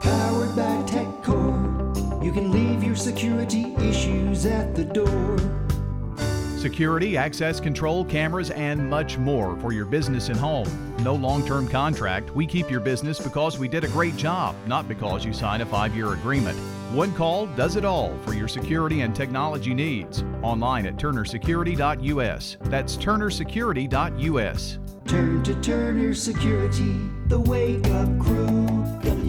powered by TechCore, you can leave your security issues at the door. Security, access control, cameras, and much more for your business and home. No long term contract. We keep your business because we did a great job, not because you signed a five year agreement. One call does it all for your security and technology needs. Online at turnersecurity.us. That's turnersecurity.us. Turn to Turner Security, the Wake Up Crew,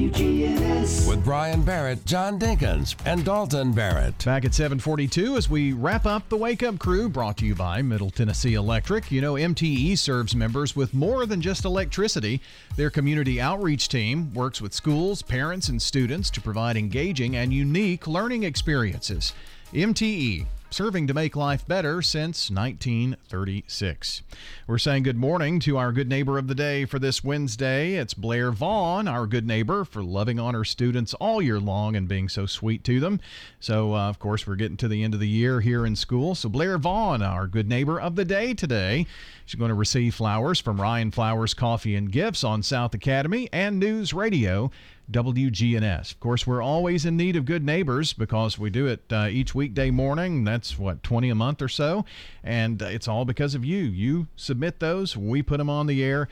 WGNS. With Brian Barrett, John Dinkins, and Dalton Barrett. Back at 742 as we wrap up the Wake Up Crew brought to you by Middle Tennessee Electric. You know, MTE serves members with more than just electricity. Their community outreach team works with schools, parents, and students to provide engaging and unique learning experiences. MTE, serving to make life better since 1936. We're saying good morning to our good neighbor of the day for this Wednesday. It's Blair Vaughn, our good neighbor, for loving on her students all year long and being so sweet to them. So, uh, of course, we're getting to the end of the year here in school. So, Blair Vaughn, our good neighbor of the day today, she's going to receive flowers from Ryan Flowers Coffee and Gifts on South Academy and News Radio. WGNS. Of course, we're always in need of good neighbors because we do it uh, each weekday morning. That's what, 20 a month or so. And it's all because of you. You submit those, we put them on the air.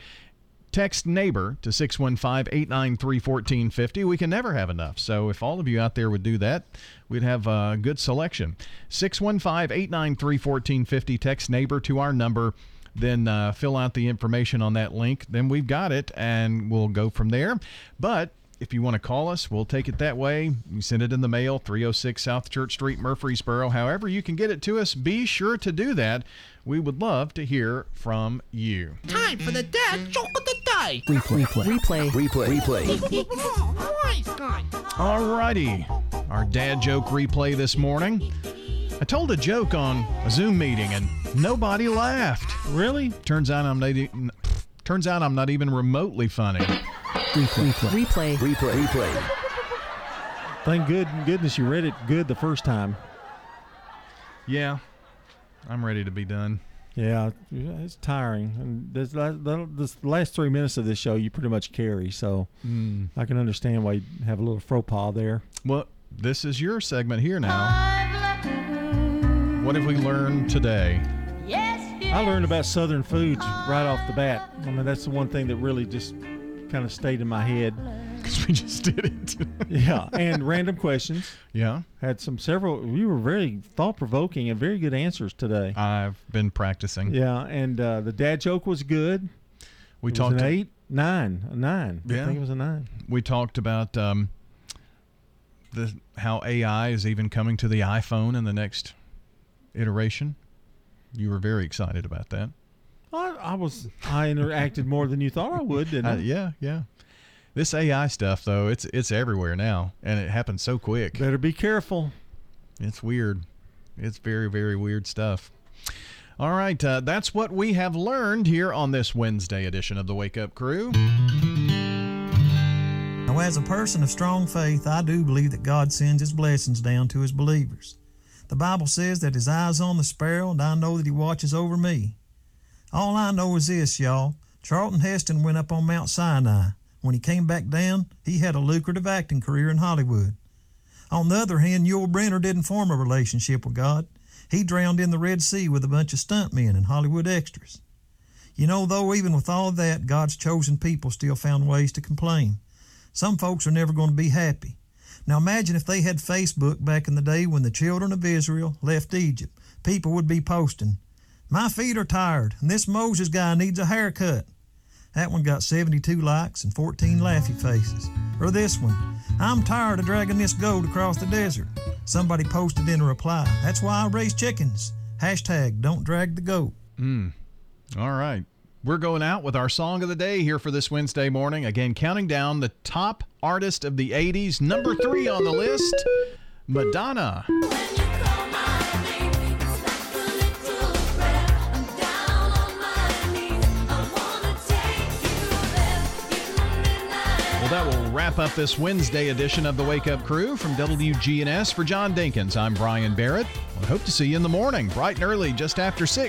Text neighbor to 615 893 1450. We can never have enough. So if all of you out there would do that, we'd have a good selection. 615 893 1450. Text neighbor to our number then uh, fill out the information on that link. Then we've got it, and we'll go from there. But if you want to call us, we'll take it that way. You send it in the mail, 306 South Church Street, Murfreesboro. However, you can get it to us. Be sure to do that. We would love to hear from you. Time for the dad joke of the day. Replay. Replay. Replay. Replay. All righty. Our dad joke replay this morning. I told a joke on a Zoom meeting and nobody laughed. Really? Turns out I'm not. Turns out I'm not even remotely funny. Replay. Replay. Replay. Replay. Thank good goodness you read it good the first time. Yeah, I'm ready to be done. Yeah, it's tiring. And this, la- this last three minutes of this show, you pretty much carry. So Mm. I can understand why you have a little faux pas there. Well, this is your segment here now. What have we learned today? I learned about Southern foods right off the bat. I mean, that's the one thing that really just kind of stayed in my head. because we just did it. yeah, and random questions. Yeah. Had some several. We were very thought provoking and very good answers today. I've been practicing. Yeah, and uh, the dad joke was good. We It was talked an eight, nine, a nine. I Yeah. think it was a nine. We talked about um, the how AI is even coming to the iPhone in the next iteration. You were very excited about that. I, I was. I interacted more than you thought I would, didn't I? Uh, yeah, yeah. This AI stuff though, it's it's everywhere now, and it happens so quick. Better be careful. It's weird. It's very very weird stuff. All right, uh, that's what we have learned here on this Wednesday edition of the Wake Up Crew. Now, as a person of strong faith, I do believe that God sends His blessings down to His believers. The Bible says that His eye's on the sparrow, and I know that He watches over me. All I know is this, y'all. Charlton Heston went up on Mount Sinai. When he came back down, he had a lucrative acting career in Hollywood. On the other hand, Yul Brynner didn't form a relationship with God. He drowned in the Red Sea with a bunch of stuntmen and Hollywood extras. You know, though, even with all that, God's chosen people still found ways to complain. Some folks are never going to be happy. Now imagine if they had Facebook back in the day when the children of Israel left Egypt. People would be posting, My feet are tired, and this Moses guy needs a haircut. That one got 72 likes and 14 laughy faces. Or this one, I'm tired of dragging this goat across the desert. Somebody posted in a reply, That's why I raise chickens. Hashtag don't drag the goat. Mm. All right. We're going out with our song of the day here for this Wednesday morning. Again, counting down the top artist of the 80s. Number three on the list Madonna. Wrap up this Wednesday edition of the Wake Up Crew from WGNS. For John Dinkins, I'm Brian Barrett. I hope to see you in the morning, bright and early, just after 6